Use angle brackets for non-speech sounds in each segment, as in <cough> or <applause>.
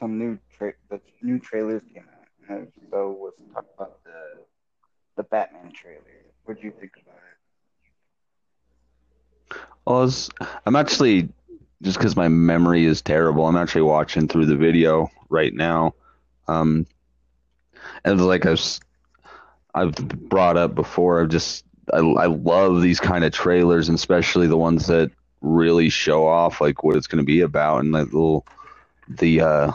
some new tra- the new trailers came out, and so let's talk about the the Batman trailer. What do you think about it? I was, I'm actually just because my memory is terrible. I'm actually watching through the video right now. Um, and like I've I've brought up before, I've just I, I love these kind of trailers, and especially the ones that really show off like what it's going to be about and like little the uh,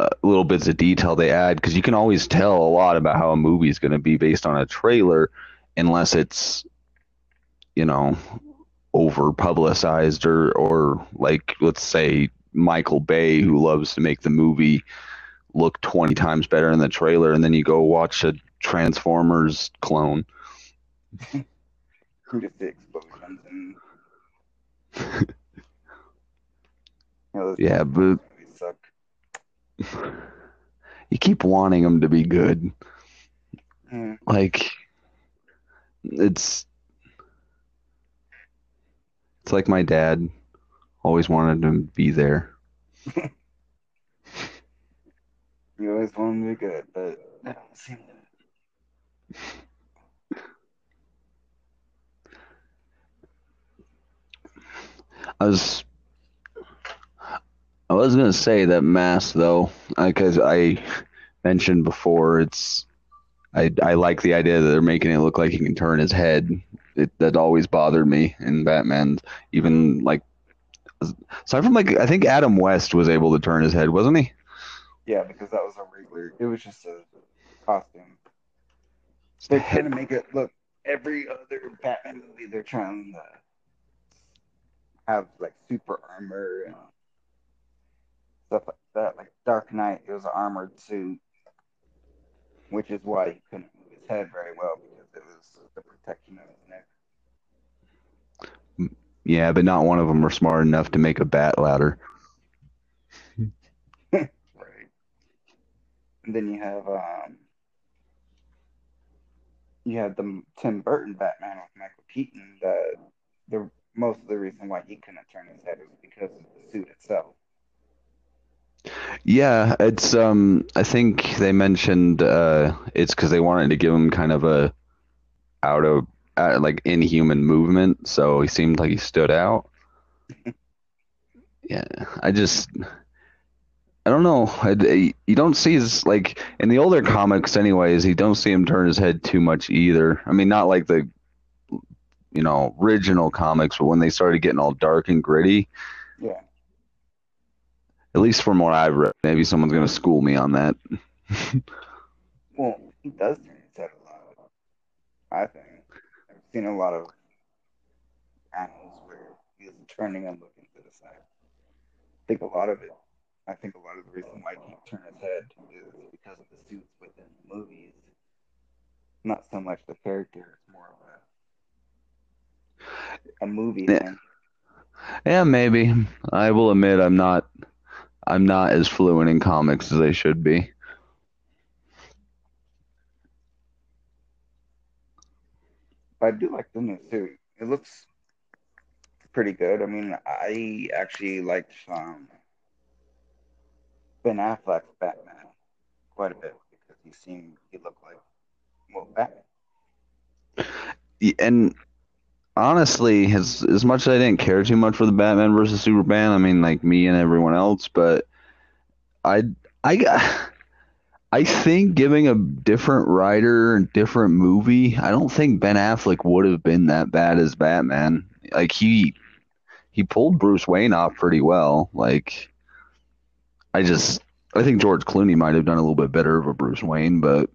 uh, little bits of detail they add because you can always tell a lot about how a movie is going to be based on a trailer unless it's you know over publicized or or like let's say Michael Bay who loves to make the movie look 20 times better in the trailer and then you go watch a Transformers clone explosions <laughs> and you know, yeah but. You keep wanting them to be good Hmm. like it's it's like my dad always wanted him to be there <laughs> You always want them to be good, but they don't seem to. I was I was gonna say that mask though, uh, because I mentioned before, it's I I like the idea that they're making it look like he can turn his head. It that always bothered me in Batman. Even like aside from like I think Adam West was able to turn his head, wasn't he? Yeah, because that was a regular. It was just a costume. They're trying to make it look every other Batman movie. They're trying to have like super armor and stuff like that. Like Dark Knight, it was an armored suit, which is why he couldn't move his head very well because it was the protection of his neck. Yeah, but not one of them were smart enough to make a bat ladder. <laughs> Right. And then you have um you had the Tim Burton Batman with Michael Keaton that the most of the reason why he couldn't turn his head was because of the suit itself. Yeah, it's um I think they mentioned uh it's because they wanted to give him kind of a out of uh, like inhuman movement, so he seemed like he stood out. <laughs> Yeah, I just I don't know. I, I- you don't see his like in the older comics, anyways. You don't see him turn his head too much either. I mean, not like the you know original comics, but when they started getting all dark and gritty, Yeah. At least from what I've read, maybe someone's gonna school me on that. <laughs> Well, he does turn his head a lot. I think. I've seen a lot of panels where he's turning and looking to the side. I think a lot of it I think a lot of the reason why he can turn his head is because of the suits within the movies. Not so much the character, it's more of a a movie Yeah. thing. Yeah, maybe. I will admit I'm not I'm not as fluent in comics as I should be. But I do like the new suit. It looks pretty good. I mean, I actually liked um, Ben Affleck's Batman quite a bit because he seemed he looked like well Batman. And honestly, as as much as I didn't care too much for the Batman versus Superman, I mean like me and everyone else, but I I I think giving a different writer and different movie, I don't think Ben Affleck would have been that bad as Batman. Like he he pulled Bruce Wayne off pretty well. Like I just I think George Clooney might have done a little bit better of a Bruce Wayne, but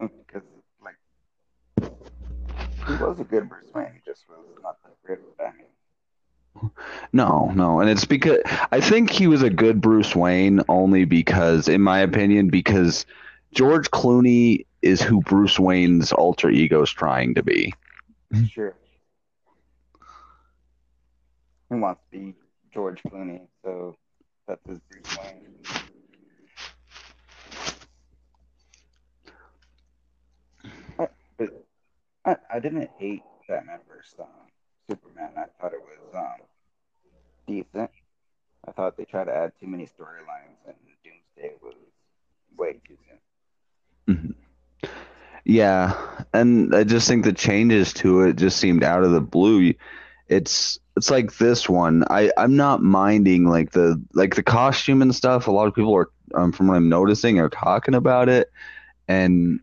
because like he was a good Bruce Wayne, he just was not that great of a Batman. no, no. And it's because I think he was a good Bruce Wayne only because in my opinion because George Clooney is who Bruce Wayne's alter ego is trying to be. Sure. He wants to be George Clooney, so that's his Bruce Wayne. I, I didn't hate Batman versus um, Superman. I thought it was um, decent. I thought they tried to add too many storylines, and Doomsday was way too soon. Mhm. Yeah, and I just think the changes to it just seemed out of the blue. It's it's like this one. I I'm not minding like the like the costume and stuff. A lot of people are um, from what I'm noticing are talking about it, and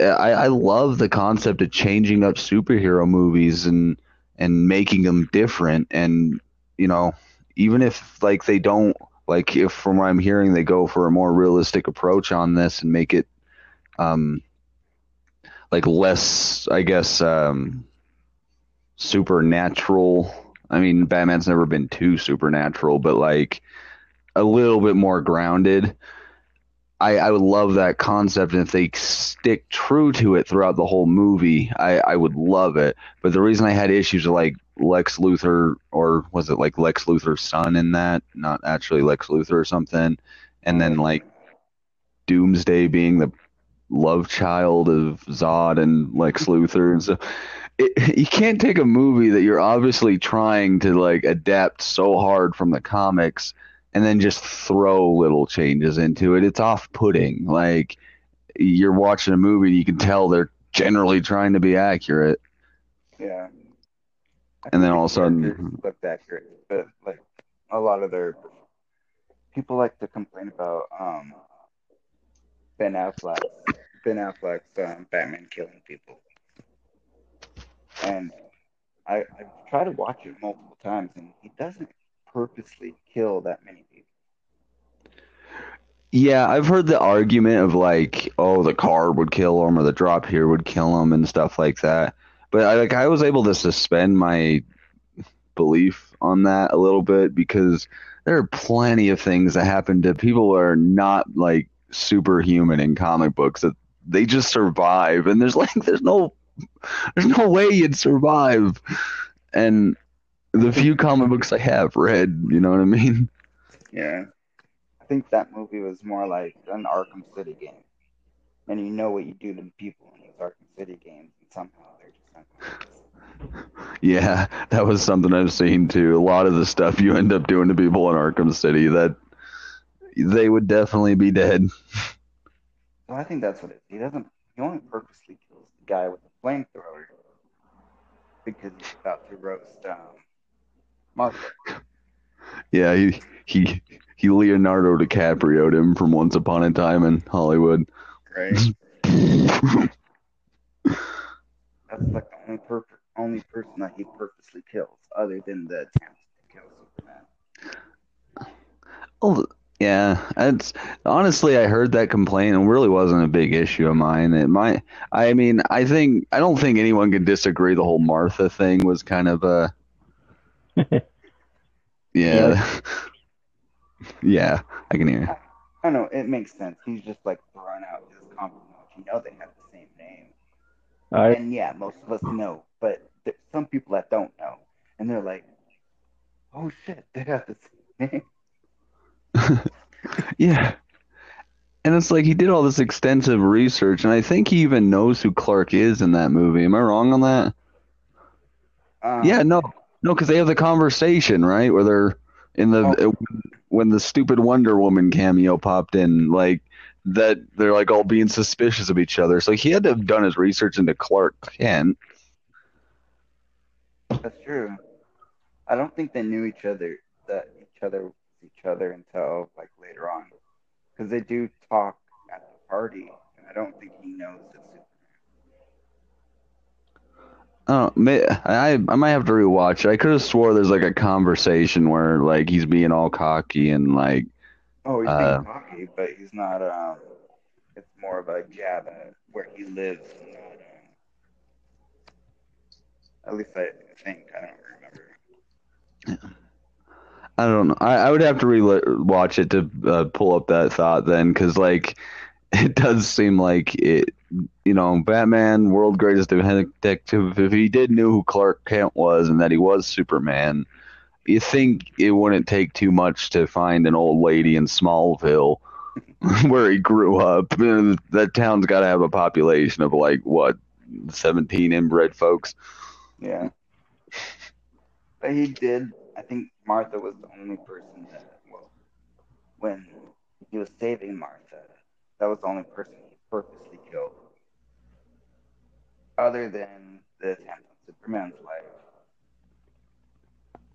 I I love the concept of changing up superhero movies and and making them different. And you know, even if like they don't like if from what I'm hearing they go for a more realistic approach on this and make it um like less I guess um supernatural. I mean, Batman's never been too supernatural, but like a little bit more grounded. I, I would love that concept, and if they stick true to it throughout the whole movie, I, I would love it. But the reason I had issues with like Lex Luthor, or was it like Lex Luthor's son in that, not actually Lex Luthor or something, and then like Doomsday being the love child of Zod and Lex Luthor, and so it, you can't take a movie that you're obviously trying to like adapt so hard from the comics and then just throw little changes into it. It's off-putting. Like you're watching a movie and you can tell they're generally trying to be accurate. Yeah. I And then all of a sudden- looked accurate, but like a lot of their people like to complain about um Ben Affleck, Ben Affleck's um, Batman killing people, and I I've tried to watch it multiple times, and he doesn't purposely kill that many people. Yeah, I've heard the argument of like, oh, the car would kill him or the drop here would kill him and stuff like that. But I like I was able to suspend my belief on that a little bit because there are plenty of things that happen to people who are not like superhuman in comic books that they just survive and there's <laughs> like there's no there's no way you'd survive. And the few comic books I have read, you know what I mean? Yeah, I think that movie was more like an Arkham City game, and you know what you do to the people in these Arkham City games, and somehow they're just unconscious. Yeah, that was something I've seen too. A lot of the stuff you end up doing to people in Arkham City that they would definitely be dead. So I think that's what it is. He doesn't. He only purposely kills the guy with the flamethrower because he's about to roast um, <laughs> Yeah, he he he Leonardo DiCaprio him from Once Upon a Time in Hollywood. Right? <laughs> That's like the only per- only person that he purposely kills, other than the attempt to kill Superman. Oh, yeah, it's honestly I heard that complaint and it really wasn't a big issue of mine. It might I mean, I think I don't think anyone could disagree the whole Martha thing was kind of a yeah. <laughs> Yeah, I can hear. I don't know. It makes sense. He's just like throwing out his compliment. You know they have the same name. I And yeah, most of us know, but there's some people that don't know, and they're like, "Oh shit, they have the same name." <laughs> Yeah. And it's like he did all this extensive research, and I think he even knows who Clark is in that movie. Am I wrong on that? Um, Yeah, no, no, because they have the conversation, right? Where they're in the Oh. when the stupid Wonder Woman cameo popped in, like that they're like all being suspicious of each other. So he had to have done his research into Clark Kent. that's true. I don't think they knew each other that each other each other until like later on, because they do talk at the party, and I don't think he knows it's Superman. Oh, may, I I might have to rewatch it. I could have swore there's like a conversation where like he's being all cocky and like Oh, he's Uh, being cocky, but he's not. Um, it's more of a jab at where he lives. Not, um, at least I think. I don't remember. I don't know. I, I would have to rewatch it to uh, pull up that thought then, because like it does seem like it. You know, Batman, world greatest detective. If he did knew who Clark Kent was and that he was Superman, you think it wouldn't take too much to find an old lady in Smallville <laughs> where he grew up. That town's got to have a population of like what, seventeen inbred folks. Yeah. But he did I think Martha was the only person that, well, when he was saving Martha, that was the only person he purposely killed. Other than the attempt on Superman's life.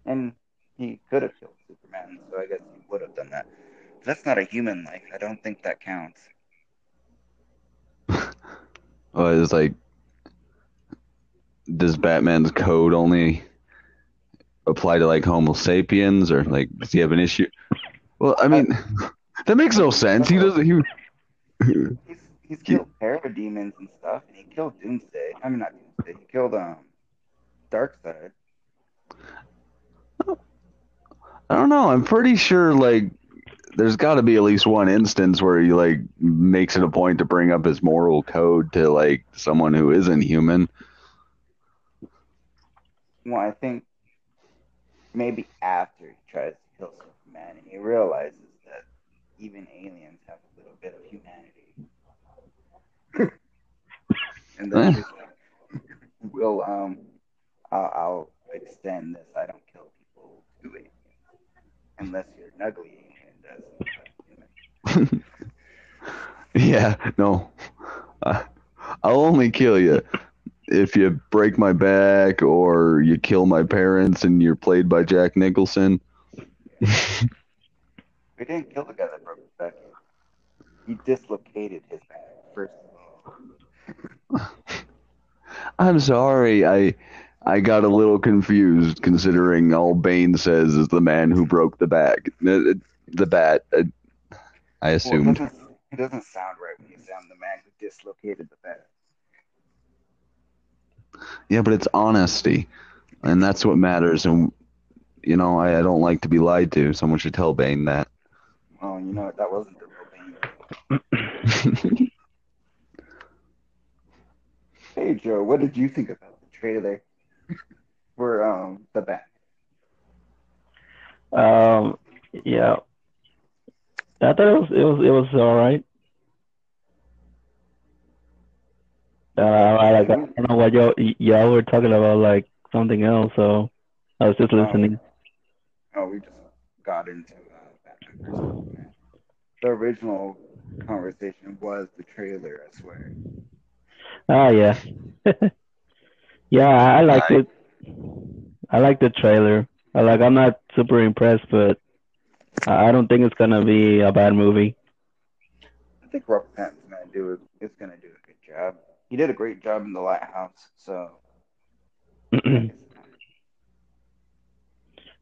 And he could have killed Superman, so I guess he would have done that. But that's not a human life. I don't think that counts. <laughs> well, it's like, does Batman's code only apply to like Homo sapiens, or like does he have an issue? Well, I mean, <laughs> that makes no sense. He doesn't. He. <laughs> He's, he's killed parademons and stuff, and he killed Doomsday. I mean, not Doomsday. He killed um, Darkseid. I don't know. I'm pretty sure like there's got to be at least one instance where he like makes it a point to bring up his moral code to like someone who isn't human. Well, I think maybe after he tries to kill Superman and he realizes that even aliens have a little bit of humanity. And then "Will um, I'll, I'll extend this. I don't kill people unless you're an ugly alien does." <laughs> yeah, no. Uh, I'll only kill you if you break my back or you kill my parents and you're played by Jack Nicholson. <laughs> we didn't kill the guy that broke his back. He dislocated his back, first of all. I'm sorry. I I got a little confused considering all Bane says is the man who broke the back. The, uh, uh, the bat. Uh, I Well, it doesn't, it doesn't sound right when you sound the man who dislocated the back. Yeah, but it's honesty, and that's what matters. And you know, I, I don't like to be lied to. Someone should tell Bane that. Well, you know? That wasn't the real Bane. <laughs> Hey, Joe, what did you think about the trailer for um the bat? Um, yeah, I thought it was it was it was all right. Uh, I like I don't know what y'all y'all were talking about like something else, so I was just listening. Oh, we just got into uh, Batman. The original conversation was the trailer, I swear. Ah, yeah, <laughs> yeah, I, I liked it. I like the trailer. I like. I'm not super impressed, but I I don't think it's gonna be a bad movie. I think Robert Pattinson's gonna do is gonna do a good job. He did a great job in the Lighthouse, so <clears throat>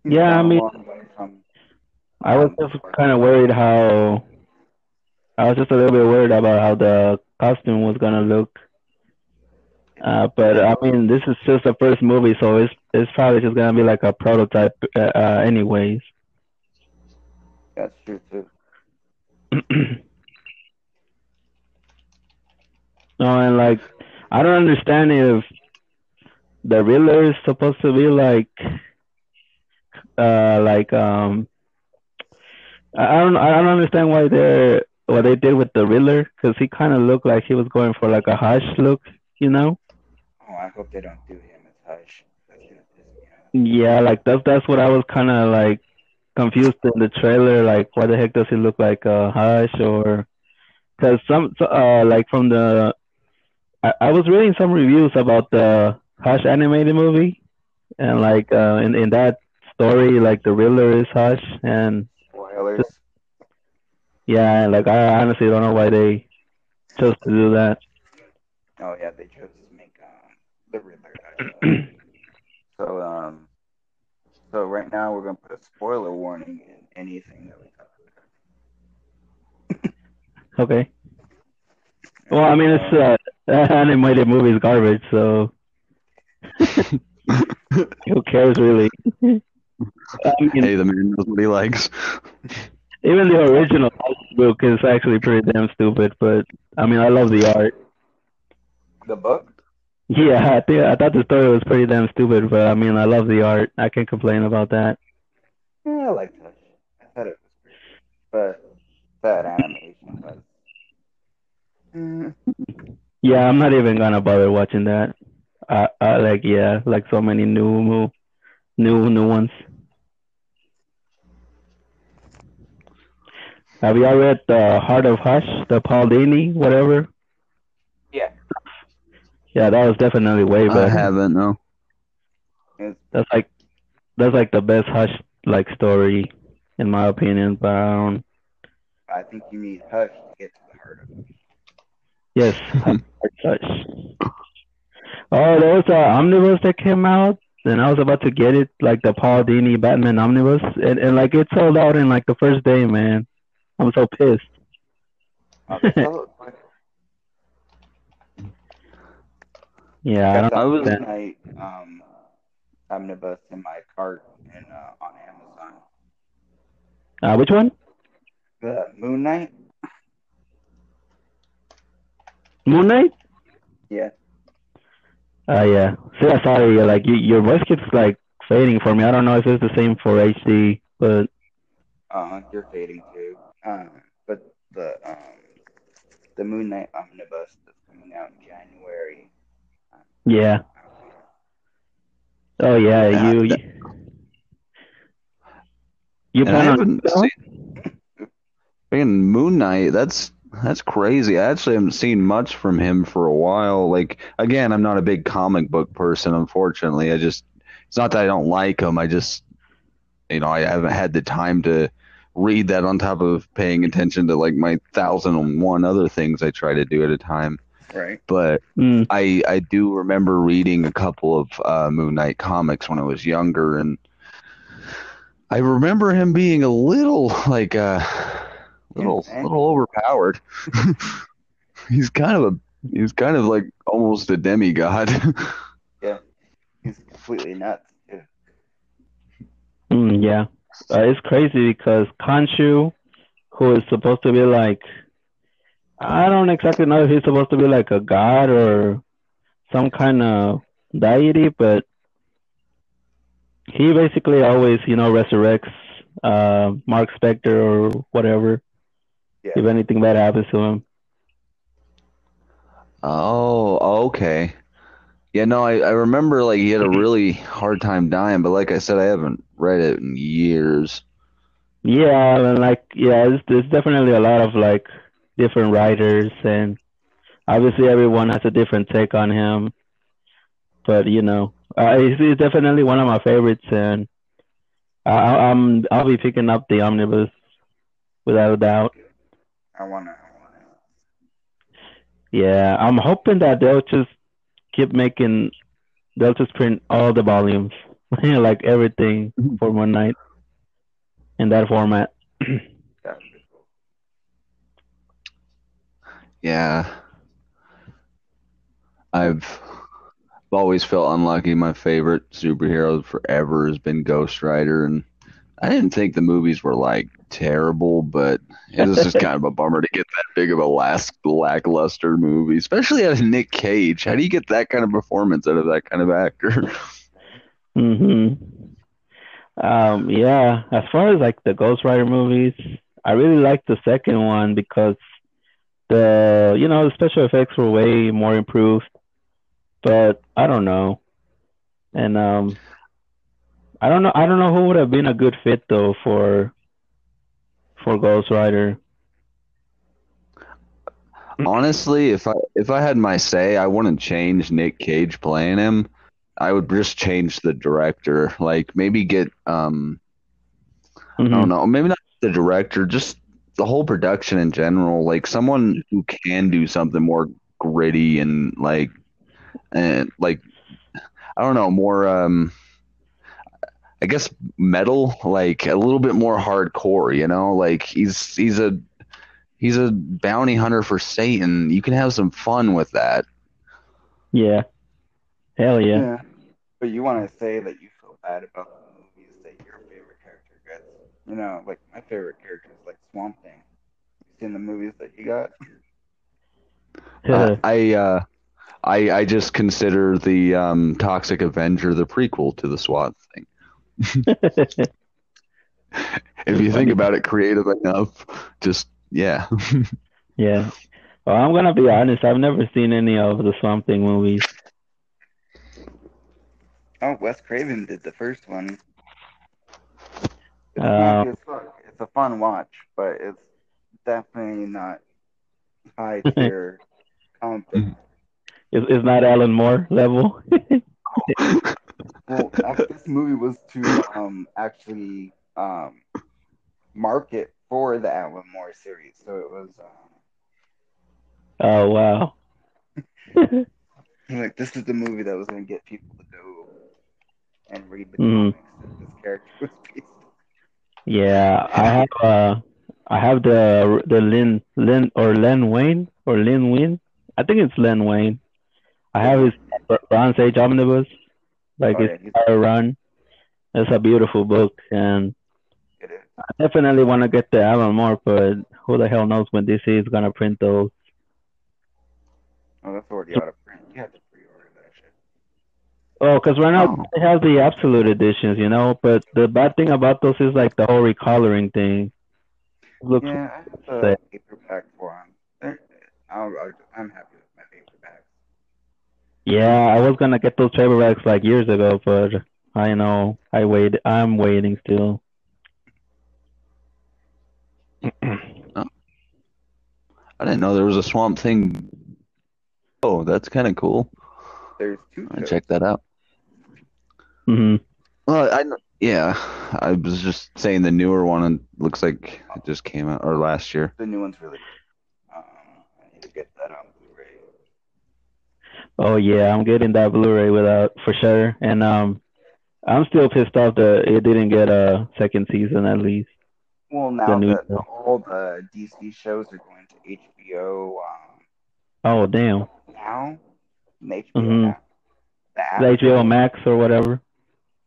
yeah, I mean- from I was just kind of worried how. I was just a little bit worried about how the costume was gonna look. Uh, but I mean, this is just the first movie, so it's it's probably just gonna be like a prototype, uh, uh, anyways. That's true too. <clears throat> No, and like, I don't understand if the Riddler is supposed to be like, uh, like um, I don't I don't understand why they're what they did with the Riddler because he kind of looked like he was going for like a hush look, you know? Oh, I hope they don't do him as Hush. That's gonna piss me off. Yeah, like that's that's what I was kind of like confused in the trailer. Like, why the heck does he look like a Hush or? Because some uh like from the, I, I was reading some reviews about the Hush animated movie, and like uh in in that story, like the Riddler is Hush, and Spoilers. yeah, like I honestly don't know why they chose to do that. Oh yeah, they chose to make um, the Riddler. Hush. <clears throat> so um, so right now we're gonna put a spoiler warning in anything that we talk about. <laughs> Okay. Well, I mean, it's uh, <laughs> animated movie is garbage, so <laughs> who cares really? I mean, hey, the man knows what he likes. even the original book is actually pretty damn stupid, but I mean, I love the art. The book? Yeah, I think I thought the story was pretty damn stupid, but I mean, I love the art. I can't complain about that. Yeah, I like that. I thought it was pretty, but that animation was. Mm. Yeah, I'm not even gonna bother watching that. I, I like yeah, like so many new new new ones. Have y'all read the Heart of Hush, the Paul Dini, whatever? Yeah. Yeah, that was definitely way better. I haven't no. That's like that's like the best Hush like story in my opinion. But I don't. I think you need Hush to get to the heart of it. Yes, <laughs> Hush. Oh, there was a omnibus that came out, and I was about to get it, like the Paul Dini Batman omnibus, and, and like it sold out in like the first day, man. I'm so pissed. <laughs> Oh, that's all it was. Yeah, I I was- Moon Knight um, omnibus in my cart and uh, on Amazon. Uh, which one? The Moon Knight? Moon Knight? Yeah. Uh, yeah. So, yeah, sorry, like you, your voice keeps like fading for me. I don't know if it's the same for HD, but Uh, you're fading too. Um, but the um, the Moon Knight omnibus that's coming out in January. Yeah. Oh yeah, Yeah, you. that- you plan on Freaking Moon Knight, that's that's crazy. I actually haven't seen much from him for a while. Like again, I'm not a big comic book person, unfortunately. I just it's not that I don't like him. I just you know, I haven't had the time to read that on top of paying attention to like my thousand and one other things I try to do at a time. Right. But Mm, I I do remember reading a couple of uh, Moon Knight comics when I was younger, and I remember him being a little like uh, little Insane. little overpowered. <laughs> he's kind of a he's kind of like almost a demigod. Yeah, he's completely nuts too. mm, yeah. Uh, it's crazy because Khonshu, who is supposed to be like, I don't exactly know if he's supposed to be like a god or some kind of deity, but he basically always, you know, resurrects uh, Mark Spector or whatever Yeah. if anything bad happens to him. oh, okay. Yeah, no, I, I remember like he had a really hard time dying, but like I said, I haven't read it in years. Yeah, and like yeah, there's, there's definitely a lot of like different writers, and obviously everyone has a different take on him. But you know, uh, he's, he's definitely one of my favorites, and I, I'm I'll be picking up the omnibus without a doubt. I wanna. Yeah, I'm hoping that they'll just keep making, they'll just print all the volumes, <laughs> like everything for Moon Knight in that format. <clears throat> That would be cool. Yeah. I've I've always felt unlucky. My favorite superhero forever has been Ghost Rider, and I didn't think the movies were like terrible, but it was just <laughs> kind of a bummer to get that big of a last lackluster movie, especially out of Nick Cage. How do you get that kind of performance out of that kind of actor? <laughs> hmm Um, yeah, as far as like the Ghost Rider movies, I really liked the second one because the you know the special effects were way more improved. But I don't know, and um, I don't know. I don't know who would have been a good fit though for for Ghost Rider. Honestly, if I if I had my say, I wouldn't change Nick Cage playing him. I would just change the director. Like maybe get um I Mhm. don't know, maybe not the director, just the whole production in general. Like someone who can do something more gritty and like and like I don't know, more um I guess metal, like a little bit more hardcore, you know? Like he's he's a he's a bounty hunter for Satan. You can have some fun with that. Yeah, hell yeah. But you want to say that you feel bad about the movies that your favorite character gets. You know, like my favorite character is like Swamp Thing. You seen the movies that he got? Uh, I uh I I just consider the um Toxic Avenger the prequel to the Swamp Thing. <laughs> If you think about it creative enough, just yeah. <laughs> Yeah. Well, I'm gonna be honest. I've never seen any of the Swamp Thing movies. Oh, Wes Craven did the first one. It's Uh, fuck. It's a fun watch, but it's definitely not high tier comic. It's, it's not Alan Moore level. Well, this movie was to um actually um market for the Alan Moore series, so it was um, oh wow. <laughs> like this is the movie that was going to get people to go and read the Mhm. comics that this character was based. Yeah, I have uh I have the the Lin Lin or Len Wayne or Lin Wayne. I think it's Len Wayne. I have his Bronze Age omnibus, like Oh, his yeah, entire run. It's a beautiful book, and I definitely want to get the Alan Moore, but who the hell knows when DC is gonna print those? Oh, that's already out of print. You have to pre-order that shit. Oh, because right now Oh. they have the absolute editions, you know. But the bad thing about those is like the whole recoloring thing. Looks Yeah, I have the Say. paperback for them. I'll, I'll, I'm happy with my paperback. Yeah, I was gonna get those paperbacks like years ago, but I know I wait. I'm waiting still. <clears throat> Oh. I didn't know there was a Swamp Thing. Oh, that's kind of cool. There's two I shows. check that out. Hmm Well, I yeah, I was just saying the newer one and looks like it just came out or last year. The new one's really good. Um, I need to get that on Blu-ray. Oh yeah, I'm getting that Blu-ray without for sure, and um, I'm still pissed off that it didn't get a second season at least. Well, now new that show. all the DC shows are going to HBO um, Oh damn, now, and HBO Mhm. now, the app, the HBO Max or whatever.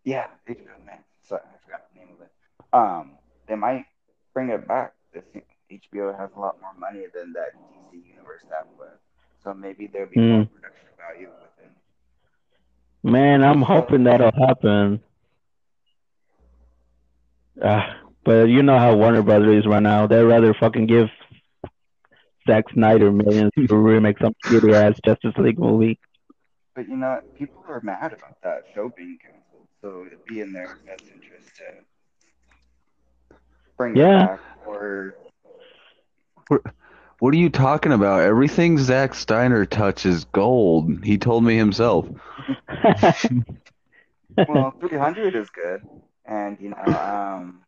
Yeah, HBO Max. Sorry, I forgot the name of it. Um, they might bring it back. This HBO has a lot more money than that DC Universe but so maybe there'll be more Hmm. production value within. Man, I'm hoping that'll happen. Ah, but you know how Warner Brothers is right now. They'd rather fucking give Zack Snyder millions to remake some shitty ass Justice League movie. But you know, people are mad about that show being so it'd be in their best interest to bring Yeah. it back or What are you talking about? Everything Zack Snyder touches gold. He told me himself. <laughs> well, 300 is good, and you know, um,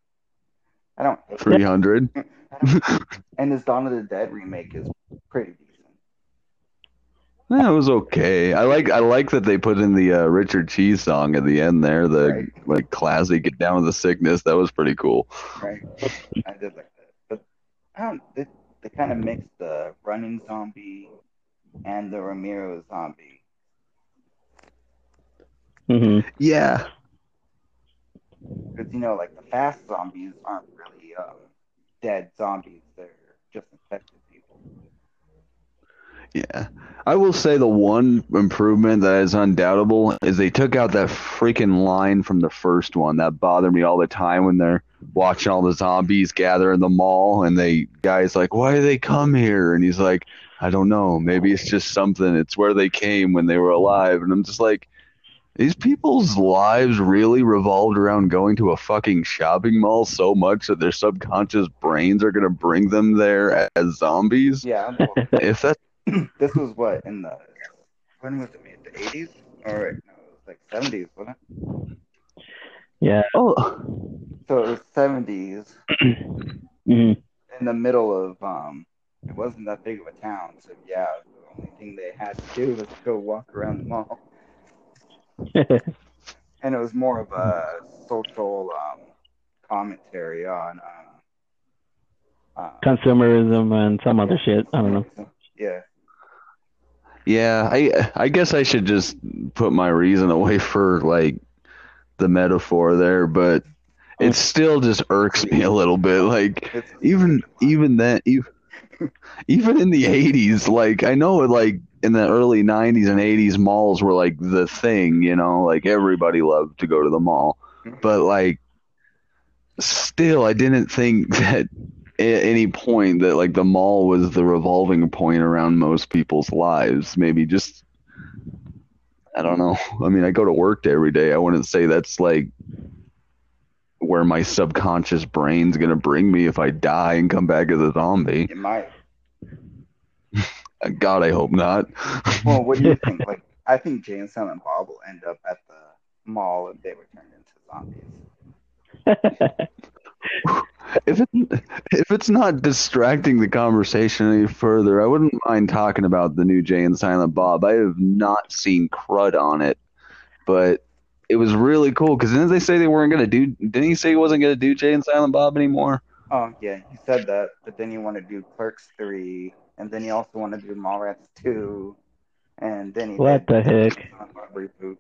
I don't, 300. <laughs> I don't and his Dawn of the Dead remake is pretty decent. That was okay. I like I like that they put in the uh, Richard Cheese song at the end there, the Right. like classy "Get Down with the Sickness." That was pretty cool. Right, I did like that, but I don't. They, they kind of mixed the running zombie and the Romero zombie. Mm-hmm. Yeah, Because you know, like the fast zombies aren't really um, dead zombies; they're just infected people. Yeah. I will say the one improvement that is undoubtable is they took out that freaking line from the first one that bothered me all the time when they're watching all the zombies gather in the mall and they guys like, why do they come here? And he's like, I don't know. Maybe it's just something. It's where they came when they were alive. And I'm just like, these people's lives really revolved around going to a fucking shopping mall so much that their subconscious brains are gonna bring them there as zombies. Yeah, If that <clears throat> this was what in the when was it made? The eighties or no, it was like seventies, wasn't it? Yeah. oh So it was seventies <clears throat> hmm in the middle of um. It wasn't that big of a town, so yeah, the only thing they had to do was go walk around the mall, <laughs> and it was more of a social um commentary on uh, uh Consumerism and some other shit. I don't know. Yeah, yeah, I I guess I should just put my reason away <laughs> for like the metaphor there, but it still just irks me a little bit. Like even even that even, <laughs> even in the 80s like i know like in the early 90s and 80s malls were like the thing you know like everybody loved to go to the mall. But like still i didn't think <laughs> that at any point that like the mall was the revolving point around most people's lives maybe just i don't know <laughs> i mean i go to work every day i wouldn't say that's like where my subconscious brain's gonna bring me if I die and come back as a zombie. It might. <laughs> God, I hope not. <laughs> Well, what do you think? Like, I think Jay and Silent Bob will end up at the mall if they were turned into zombies. If it, if it's not distracting the conversation any further, I wouldn't mind talking about the new Jay and Silent Bob. I have not seen crud on it, but it was really cool because didn't they say they weren't gonna do? Didn't he say he wasn't gonna do Jay and Silent Bob anymore? Oh yeah, he said that, but then you want to do Clerks three, and then you also want to do Mallrats two, and then he What did the heck? Silent reboot.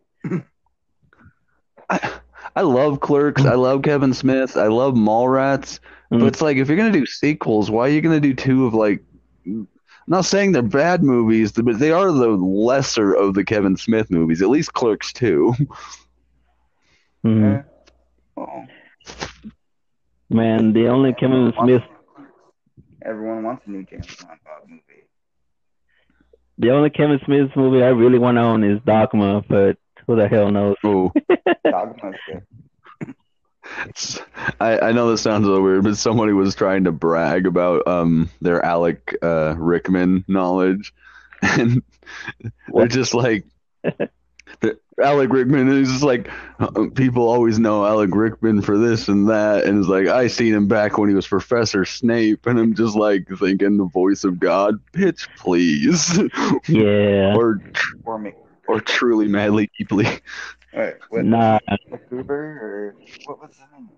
I, <laughs> <laughs> I love Clerks. I love Kevin Smith. I love Mallrats. Mm. But it's like if you're gonna do sequels, why are you gonna do two of like? I'm not saying they're bad movies, but they are the lesser of the Kevin Smith movies. At least Clerks two. Mhm. Oh, Man, the only Kevin Smith, Everyone wants a new James Bond movie. the only Kevin Smith movie I really want to own is Dogma, but who the hell knows? Oh, Dogma's good. it's- I I know this sounds a little weird, but somebody was trying to brag about um their Alec uh, Rickman knowledge, <laughs> and they're just like. <laughs> the- Alec Rickman is just like uh, people always know Alec Rickman for this and that, and it's like I seen him back when he was Professor Snape, and I'm just like thinking the voice of God, bitch, please, <laughs> Yeah. or Or Mc, or truly madly deeply. wait, what, Nah. MacGruber or what was his name?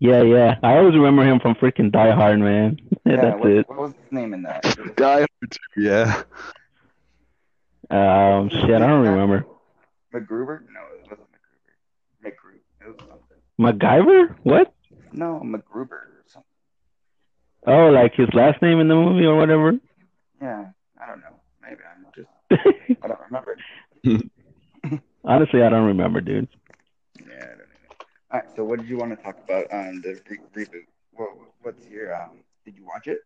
Yeah, yeah. I always remember him from freaking Die Hard, man. <laughs> Yeah, That's what, it. what was his name in that? Die Hard yeah. Um, shit, I don't remember. MacGruber? No, it wasn't MacGruber. McGruber. It was something. MacGyver? What? No, MacGruber or something. Oh, like his last name in the movie or whatever? Yeah, I don't know. Maybe I'm just I don't remember. <laughs> Honestly, I don't remember, dude. Yeah, I don't know. All right, so what did you want to talk about on the re- reboot? What, what's your um? Did you watch it?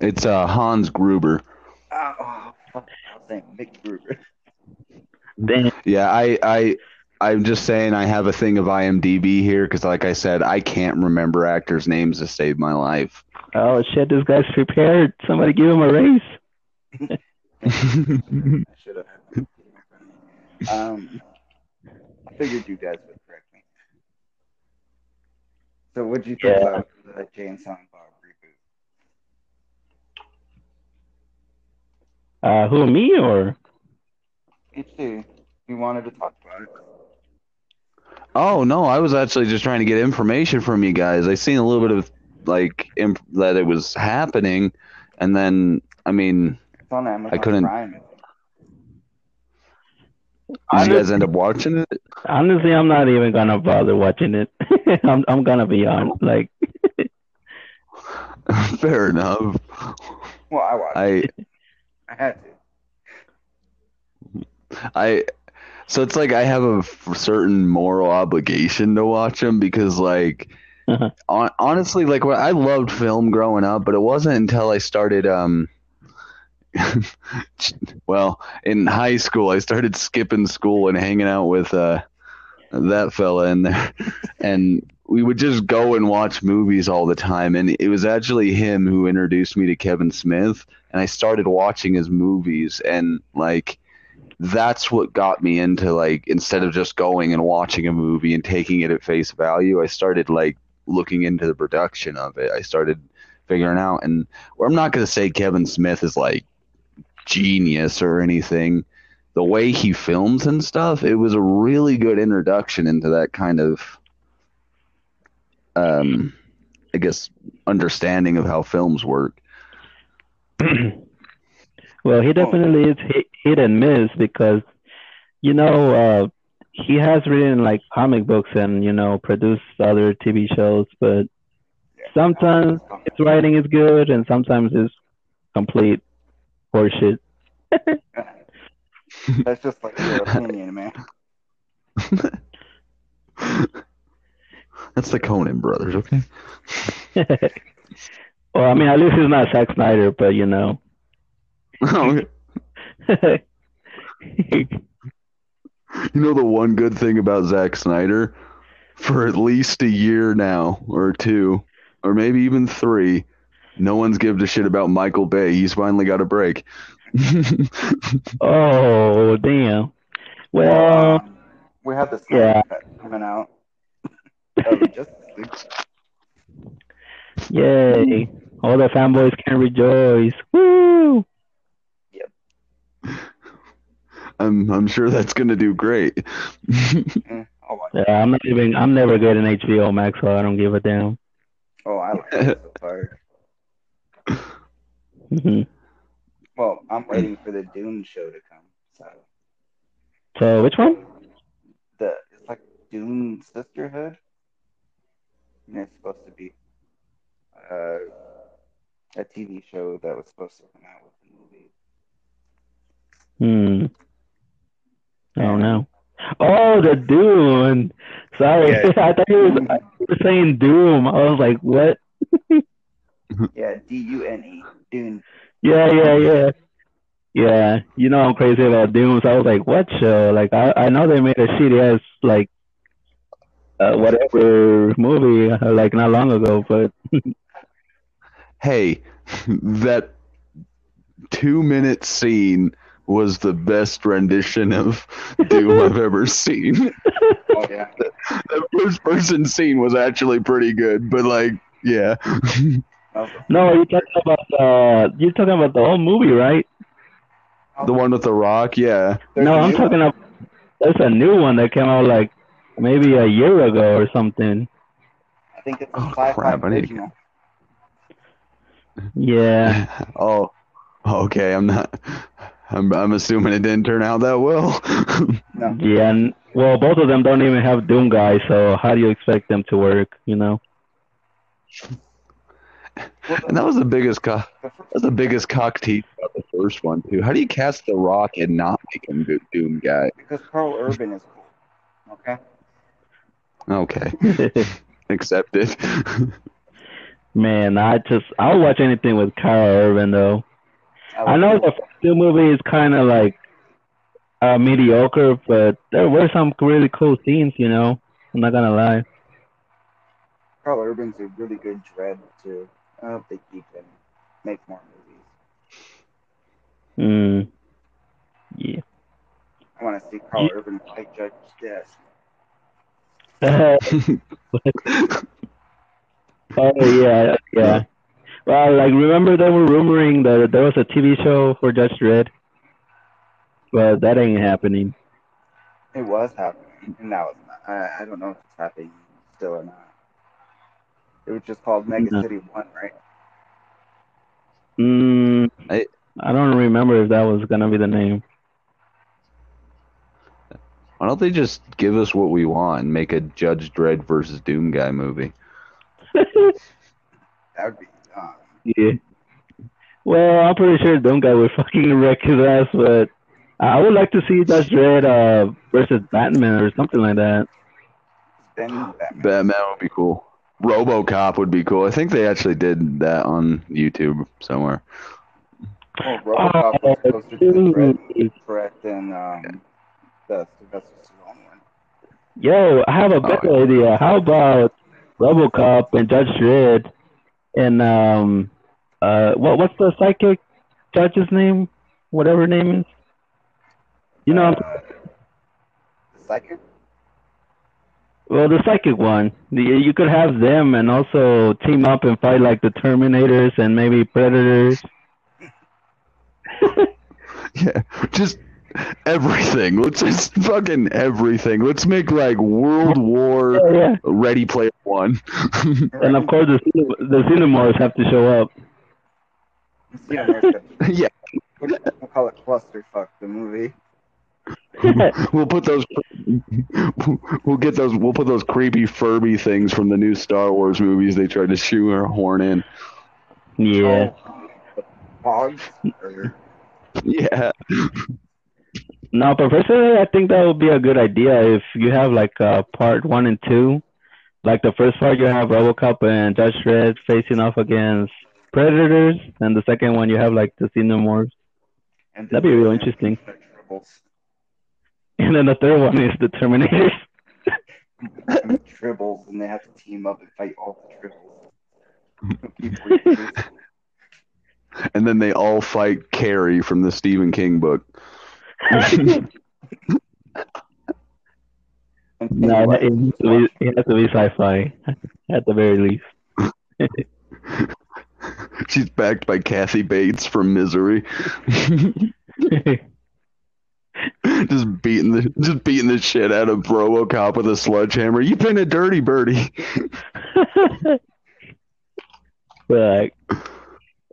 It's uh, Hans Gruber. Uh, oh, fuck, I was saying Mick Gruber. Damn. Yeah, I I I'm just saying I have a thing of IMDb here because, like I said, I can't remember actors' names to save my life. Oh shit, this guy's prepared. Somebody give him a raise. I should have had my computer in front of me. Um, I figured you guys would correct me. So, what'd you think Yeah. about the Jay and Silent Bob reboot? Uh, who me or? Each two, you wanted to talk about it. oh no, I was actually just trying to get information from you guys. I seen a little bit of like imp- that it was happening, and then I mean, It's on Amazon couldn't- Prime. did you guys end up watching it? Honestly, I'm not even gonna bother watching it. <laughs> I'm I'm gonna be on like <laughs> Fair enough. Well, I watched. it. I I had to. I so it's like I have a f- certain moral obligation to watch them because like Uh-huh. on, honestly like what I loved film growing up but it wasn't until I started um <laughs> well in high school I started skipping school and hanging out with uh that fella in there. <laughs> And we would just go and watch movies all the time. And it was actually him who introduced me to Kevin Smith. And I started watching his movies. And like that's what got me into like instead of just going and watching a movie and taking it at face value, I started like looking into the production of it. I started figuring out. And well, I'm not going to say Kevin Smith is like genius or anything. The way he films and stuff, it was a really good introduction into that kind of um I guess understanding of how films work. <clears throat> well, he definitely is hit, hit and miss because, you know, uh, he has written like comic books and you know produced other TV shows, but sometimes his writing is good and sometimes it's complete horseshit. <laughs> That's just like your <laughs> opinion, man. That's the Coen brothers, okay? <laughs> well, I mean, at least he's not Zack Snyder, but you know. okay. you know the one good thing about Zack Snyder? For at least a year now, or two, or maybe even three, no one's given a shit about Michael Bay. He's finally got a break. <laughs> Oh damn. Well, um, we have the Snyder yeah. coming out. of <laughs> yay! All the fanboys can rejoice. Woo! Yep. I'm I'm sure that's gonna do great. <laughs> I'll watch it. Yeah, I'm not even. I'm never getting HBO Max, so I don't give a damn. Oh, I like it so far. <laughs> Well, I'm waiting for the Dune show to come. So So which one? the it's like Dune Sisterhood. And it's supposed to be uh, a TV show that was supposed to come out with the movie. Hmm. Oh no. Oh, the Dune. Sorry, Yeah. <laughs> I thought you were saying Doom. I was like, what? <laughs> Yeah, D U N E Dune. Yeah, yeah, yeah. Yeah, you know I'm crazy about Doom, so I was like, what show? Like, I I know they made a shitty ass like uh, whatever movie uh, like not long ago, but <laughs> hey, that two minute scene was the best rendition of Doom I've <laughs> ever seen. Oh yeah. <laughs> The first person scene was actually pretty good, but like, yeah. That was no, you're talking about uh, you're talking about the whole movie, right? the one with the rock, yeah. There's no, I'm talking one. about there's a new one that came out like maybe a year ago or something. I think it's a Oh, sci-fi crap, I need to- original. Yeah. <laughs> Oh, okay. I'm not. I'm. I'm assuming it didn't turn out that well. No. <laughs> Yeah, and, well, both of them don't even have Doom guys, so how do you expect them to work? You know? Well, <laughs> and that was the biggest. Co- the first- that's the biggest cock tease about the first one too. How do you cast the Rock and not make him Go- Doom guy? because Karl Urban is cool. Okay. Okay, <laughs> accepted. <laughs> Man, I just I'll watch anything with Karl Urban though. I know the first two movie is kind of like uh, mediocre, but there were some really cool scenes. You know, I'm not gonna lie. Karl Urban's a really good Dredd too. I hope they keep him, make more movies. Mm. Yeah. I want to see Karl Yeah. Urban fight Judge Death. <laughs> oh yeah, yeah. Well, like remember they were rumoring that there was a TV show for Judge Dredd, but that ain't happening. It was happening, and now it's not. I, I don't know if it's happening still or not. It was just called Mega No. City One, right? Mm, I- I don't remember if that was gonna be the name. Why don't they just give us what we want and make a Judge Dredd versus Doom guy movie? <laughs> That would be. Um, yeah. Well, I'm pretty sure Doom guy would fucking wreck his ass, but I would like to see Judge Dredd uh, versus Batman or something like that. then Batman. Batman would be cool. RoboCop would be cool. I think they actually did that on YouTube somewhere. Well, RoboCop Oh, was closer to the threat, dude. threat than um, the Sylvester Stallone one. Yo, I have a better yeah. idea. How about RoboCop and Judge Dredd and um uh what what's the psychic judge's name? Whatever name is. You know, Uh, Psychic? Well, the psychic one. You could have them and also team up and fight like the Terminators and maybe Predators. <laughs> Yeah, just everything. Let's just fucking everything. Let's make like World War yeah, yeah. Ready Player One. <laughs> And of course, the cin- the Cinemars have to show up. Yeah, America. <laughs> yeah, We'll call it Clusterfuck, the movie. <laughs> we'll put those. We'll get those. We'll put those creepy Furby things from the new Star Wars movies. They tried to shoe our horn in. yeah. Oh, Porgs? Or, Yeah. Now, but personally, I think that would be a good idea if you have like uh, part one and two. Like the first part, you have RoboCop and Judge Dredd facing off against Predators, and the second one, you have like the Xenomorphs. That'd be real interesting. the Tribbles. And then the third one is the Terminators. <laughs> and tribbles, and they have to team up and fight all the tribbles. <laughs> And then they all fight Carrie from the Stephen King book. And <laughs> no, Pennywise it, has to be, it has to be sci-fi at the very least. She's backed by Kathy Bates from Misery. <laughs> just beating the just beating the shit out of RoboCop with a sledgehammer. You've been a dirty birdie. <laughs> like, You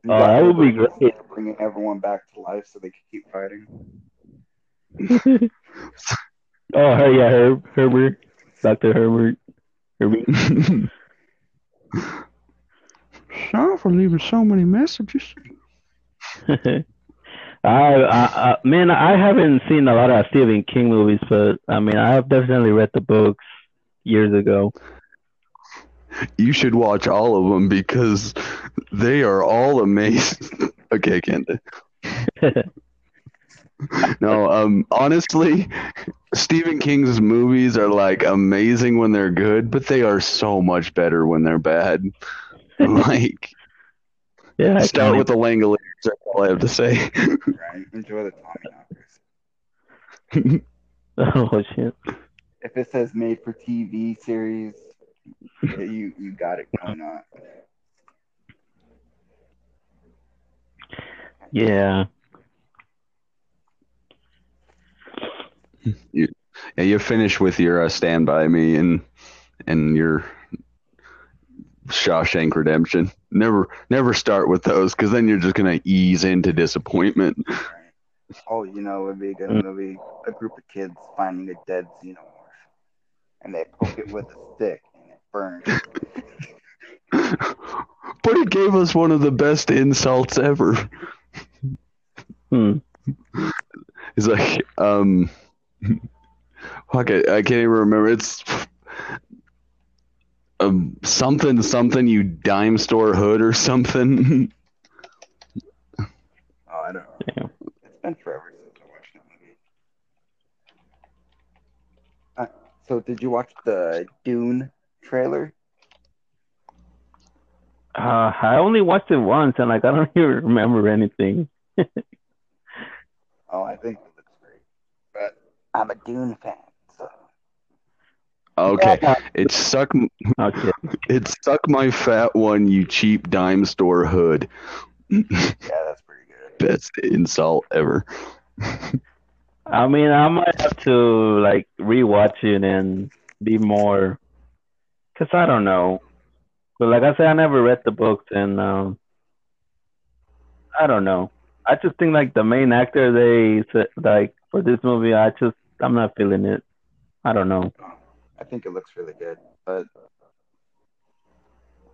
Oh, that would be great. Bringing everyone back to life so they can keep fighting. <laughs> oh, her, yeah, Herb, Herbert, Doctor Herbert, Herbert. Sorry for leaving so many messages. I, I, I, man, I haven't seen a lot of Stephen King movies, but I mean, I have definitely read the books years ago. You should watch all of them because they are all amazing. <laughs> okay, Kenda. <laughs> No, um, honestly, Stephen King's movies are like amazing when they're good, but they are so much better when they're bad. <laughs> like, yeah, I start kinda- with the Langoliers. That's all I have to say. Right? Enjoy the Tommy. <laughs> Oh shit. If it says made for TV series, yeah, you you got it going on. Yeah. yeah, you finish with your uh, Stand By Me and and your Shawshank Redemption. Never never start with those because then you're just gonna ease into disappointment. Oh, you know, it would be a good Mm. movie. A group of kids finding a dead xenomorph, and they poke it with a stick, and it burns. <laughs> but it gave us one of the best insults ever. Hmm. <laughs> It's like, um, <laughs> fuck it, I can't even remember. It's um, something, something, you dime store hood or something. <laughs> Oh, I don't know. Yeah. It's been forever since I watched that movie. Uh, so, did you watch the Dune trailer? Uh, I only watched it once, and like I don't <laughs> even remember anything. <laughs> Oh, I think it looks great. But I'm a Dune fan, so Okay, it suck, Okay. it suck my fat one, you cheap dime store hood. yeah, that's pretty good. <laughs> Best insult ever. I mean, I might have to like rewatch it and be more, cause I don't know. But like I said, I never read the books, and um, I don't know. I just think like the main actor they said like for this movie, I just I'm not feeling it. I don't know. I think it looks really good, but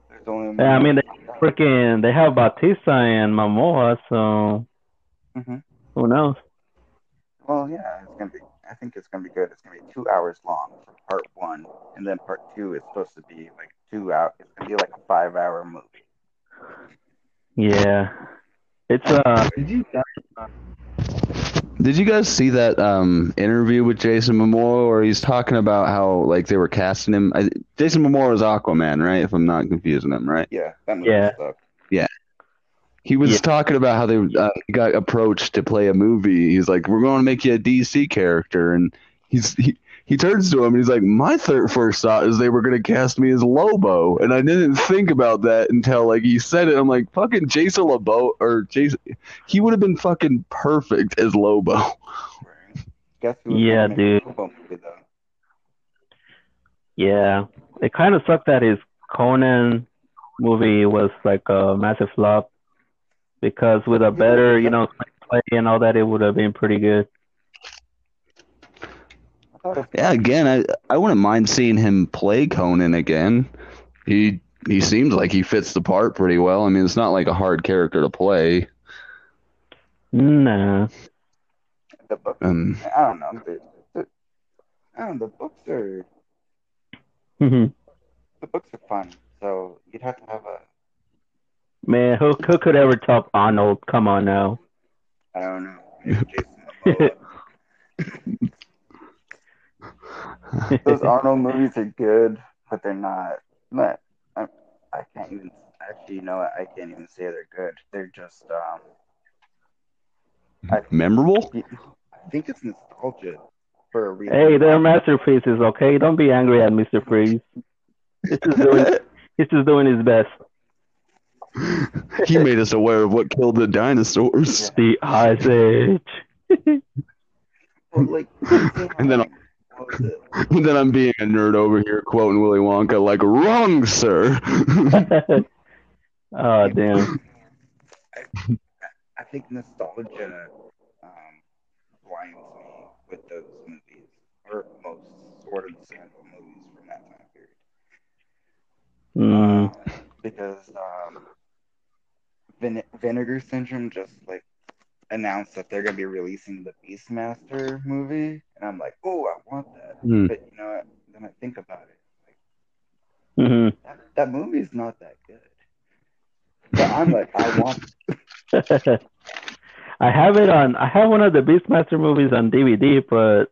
there's only Yeah, I mean they freaking they have Bautista and Momoa, so hmm who knows? Well, yeah, it's gonna be. I think it's gonna be good. It's gonna be two hours long for part one, and then part two is supposed to be like two out. It's gonna be like a five-hour movie. Yeah, it's uh Did you Did you guys see that um, interview with Jason Momoa where he's talking about how like they were casting him? I, Jason Momoa was Aquaman, right? If I'm not confusing him, right? Yeah, that movie Yeah. He was Yeah. talking about how they uh, got approached to play a movie. He's like, "We're going to make you a DC character," and he's he, he turns to him and he's like, "My third first thought is they were going to cast me as Lobo, and I didn't think about that until like he said it. I'm like, fucking Jason Lobo or Jason, he would have been fucking perfect as Lobo." <laughs> Guess Yeah, dude. the Lobo movie, though? yeah. It kind of sucked that his Conan movie was like a massive flop because with a better, you know, play and all that, it would have been pretty good. I thought it Yeah, again, I I wouldn't mind seeing him play Conan again. He he seems like he fits the part pretty well. I mean, it's not like a hard character to play. Nah. the book. Um, I don't know. The, the, I don't know. The books are Mhm. the books are fun. So you'd have to have a. Man, who who could ever top Arnold? Come on now. I don't know. <laughs> Maybe Jason Momoa. those Arnold movies are good, but they're not. Not. I, I can't even. Actually, you know what? I can't even say they're good. They're just. Um. I, Memorable? I think it's nostalgia for a reason. Hey, they're masterpieces, okay? Don't be angry at Mr. Freeze. He's just doing, <laughs> he's just doing his best. he made us aware of what killed the dinosaurs. The Ice Age. Well, like, <laughs> And then- what was it? And then I'm being a nerd over here quoting Willy Wonka like, wrong, sir. <laughs> oh, damn. <laughs> I think nostalgia um, blinds me with those movies, or most sort of sample movies from that time period. Mm. Uh, because um, Vine- Vinegar Syndrome just like announced that they're gonna be releasing the Beastmaster movie, and I'm like, oh, I want that. Hmm. But you know what? Then I think about it, like hmm that, that movie's not that good. But I'm like, I want. <laughs> I have it on. I have one of the Beastmaster movies on DVD, but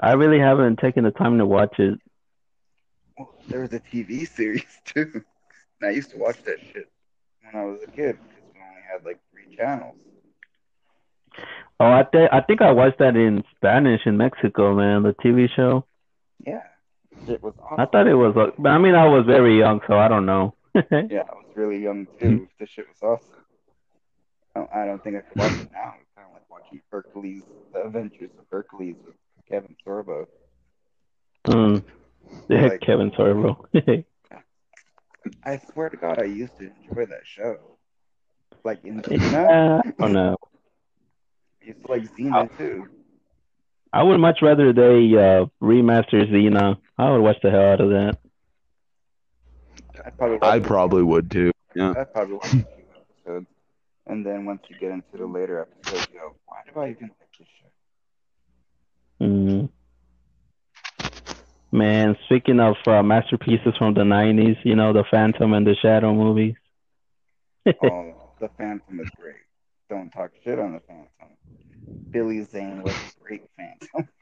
I really haven't taken the time to watch it. Well, there was a TV <laughs> series too. And I used to watch that shit when I was a kid because we only had like three channels. Oh, I think I think I watched that in Spanish in Mexico, man. The TV show. Yeah, it was awesome. I thought it was, a, but I mean, I was very young, so I don't know. <laughs> Yeah, I was really young too. this shit was awesome. I don't, I don't think I could watch it now. It's kind of like watching Hercules, The Adventures of Hercules with Kevin Sorbo. mm. Yeah, Like- Kevin Sorbo. <laughs> I swear to God, I used to enjoy that show. Like in Xena, <laughs> yeah, I don't know. I like Xena too. I would much rather they uh, remaster Xena. I would watch the hell out of that. I'd probably I probably would too. Yeah. I'd probably watch a few episodes, and then once you get into the later episodes, you go, "Why do I even like this show?" Mm. Man, speaking of uh, masterpieces from the '90s, you know the Phantom and the Shadow movies. <laughs> Oh, the Phantom is great. Don't talk shit on the Phantom. Billy Zane was a great Phantom. <laughs>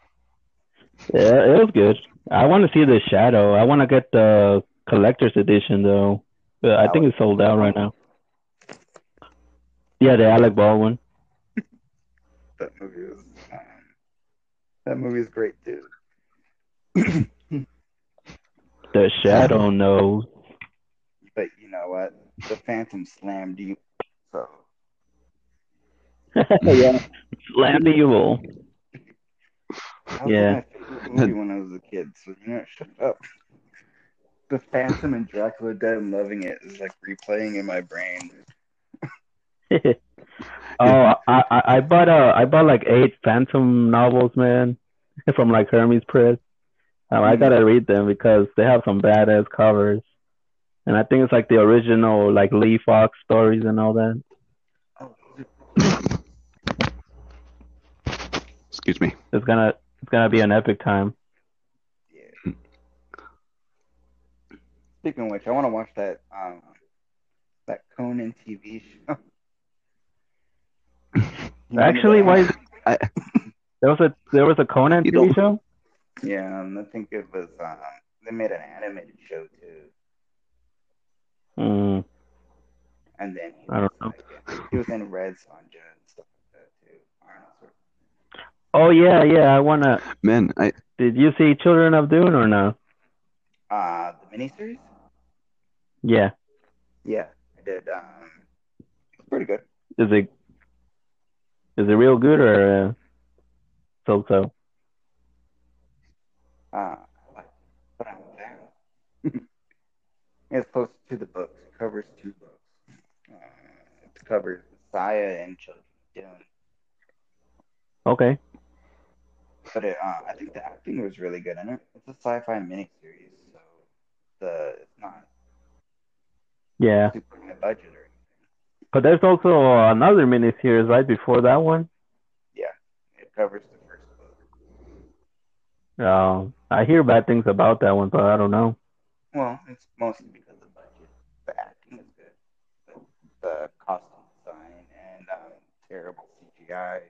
Yeah, it was good. I want to see the Shadow. I want to get the collector's edition though. But I think it's sold out right now. Yeah, the Alec Baldwin. <laughs> That movie was um, that movie is great too. The Shadow knows. But you know what? The Phantom slammed you. So <laughs> yeah, Slam the Evil. that was Yeah. my movie when I was a kid. So you know, what? shut up. The Phantom and Dracula Dead and Loving It is like replaying in my brain. <laughs> oh, I, I I bought uh I bought like eight Phantom novels, man, <laughs> from like Hermes Press. Um, I gotta read them because they have some badass covers, and I think it's like the original like Lee Falk stories and all that. Excuse me. It's gonna it's gonna be an epic time. yeah. Speaking of which, I want to watch that um that Conan TV show. <laughs> Actually, why is- <laughs> I- There was a there was a Conan TV don't- show. Yeah, and I think it was um they made an animated show too. Mm, And then he I don't know. like, he was in Red Sonja and stuff like that too. Arnold Schwarzenegger. Oh yeah, yeah. I wanna. Man, I Did you see Children of Dune or no? Uh the miniseries? Yeah. Yeah, I did. Um pretty good. Is it is it real good or uh, so so? Uh I but I'm a <laughs> it's close to the books. It covers two books. Uh, it covers Messiah and Children of Dune. Okay. But it, uh, I think the acting was really good in it. It's a sci-fi miniseries, so the it's not Yeah. super high budget or anything. But there's also another miniseries right before that one. Yeah, it covers the first book. Uh, I hear bad things about that one, but I don't know. Well, it's mostly because of the budget. The acting is good, but the costume design and um, terrible CGI.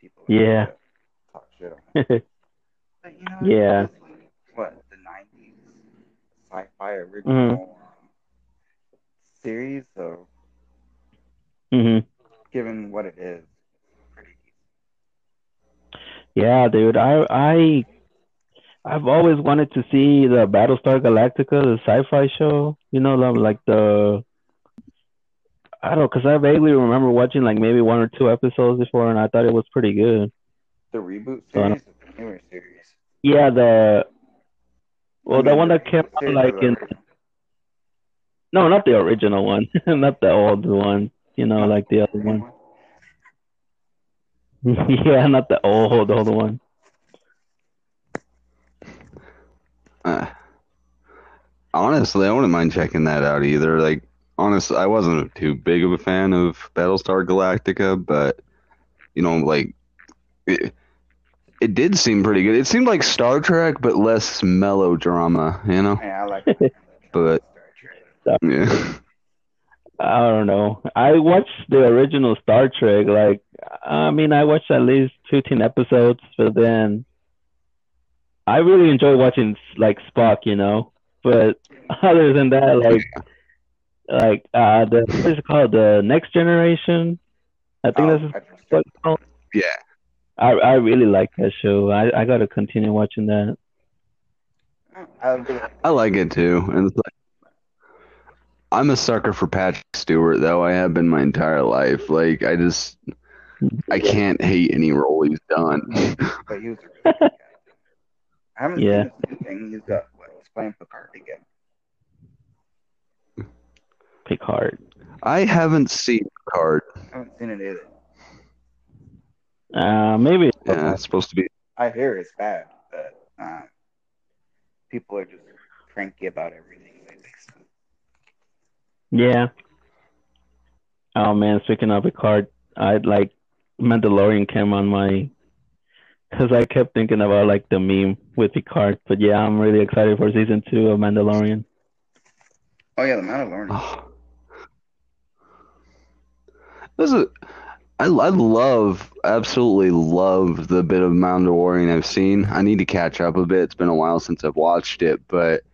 People Yeah. Shit on. <laughs> But, you know, Yeah. it's like '90s sci-fi original um, series. So, Mhm. given what it is, pretty decent. Yeah, dude. I I I've always wanted to see the Battlestar Galactica, the sci-fi show. You know, like- like the I don't know, cause I vaguely remember watching like maybe one or two episodes before, and I thought it was pretty good. The reboot series or the newer series? Yeah, the well, I the one that came out like in no, not the original one, <laughs> not the old one. You know, like the other one. <laughs> Yeah, not the old old one. Uh, honestly, I wouldn't mind checking that out either. Like, honestly, I wasn't too big of a fan of Battlestar Galactica, but you know, like it, it did seem pretty good. It seemed like Star Trek, but less melodrama. You know, Yeah, I like it. <laughs> but yeah, <laughs> I don't know. I watched the original Star Trek. Like, I mean, I watched at least 15 episodes, but then I really enjoy watching like Spock, you know. But <laughs> other than that, like, like uh, the what is it called? The Next Generation. I think Oh, that's what it's called. yeah. I I really like that show. I I gotta continue watching that. I like it too. And it's like, I'm a sucker for Patrick Stewart, though. I have been my entire life. Like, I just, I can't hate any role he's done. but he was a <laughs> really good guy. I haven't Yeah. seen his new thing. He's got what? He's playing Picard again. Picard. I haven't seen Card. I haven't seen it either. Uh, maybe. Yeah, it's supposed to be. I hear it's bad, but uh, people are just cranky about everything Yeah. Oh man, speaking of Picard, I like Mandalorian came on my because I kept thinking about like the meme with the card. But yeah, I'm really excited for season two of Mandalorian. Oh yeah, the Mandalorian. Oh. <sighs> This is, I, I love, absolutely love the bit of Mandalorian I've seen. I need to catch up a bit. It's been a while since I've watched it, but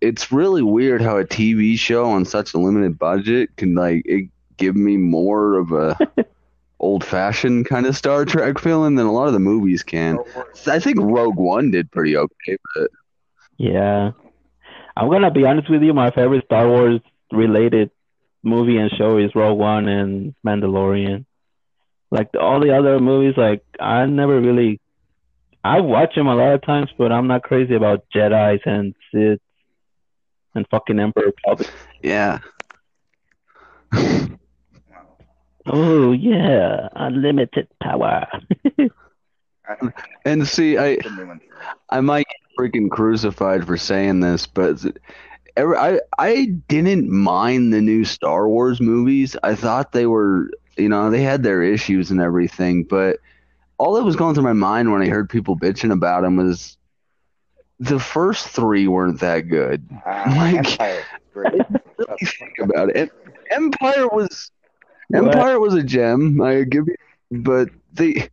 it's really weird how a TV show on such a limited budget can like it give me more of a <laughs> old fashioned kind of Star Trek feeling than a lot of the movies can. I think Rogue One did pretty okay, but Yeah. I'm gonna be honest with you, my favorite Star Wars related movie and show is Rogue One and Mandalorian. Like the, all the other movies, like I never really I watch them a lot of times, but I'm not crazy about Jedi's and Sith and fucking Emperor Palpatine. yeah. <laughs> Oh yeah, unlimited power. <laughs> And see, I the new one. I might get freaking crucified for saying this, but I I didn't mind the new Star Wars movies. I thought they were, you know, they had their issues and everything, but all that was going through my mind when I heard people bitching about them was the first three weren't that good. Uh, <laughs> Like- Empire great. Really think about it. Empire was Empire was a gem. I give you, but the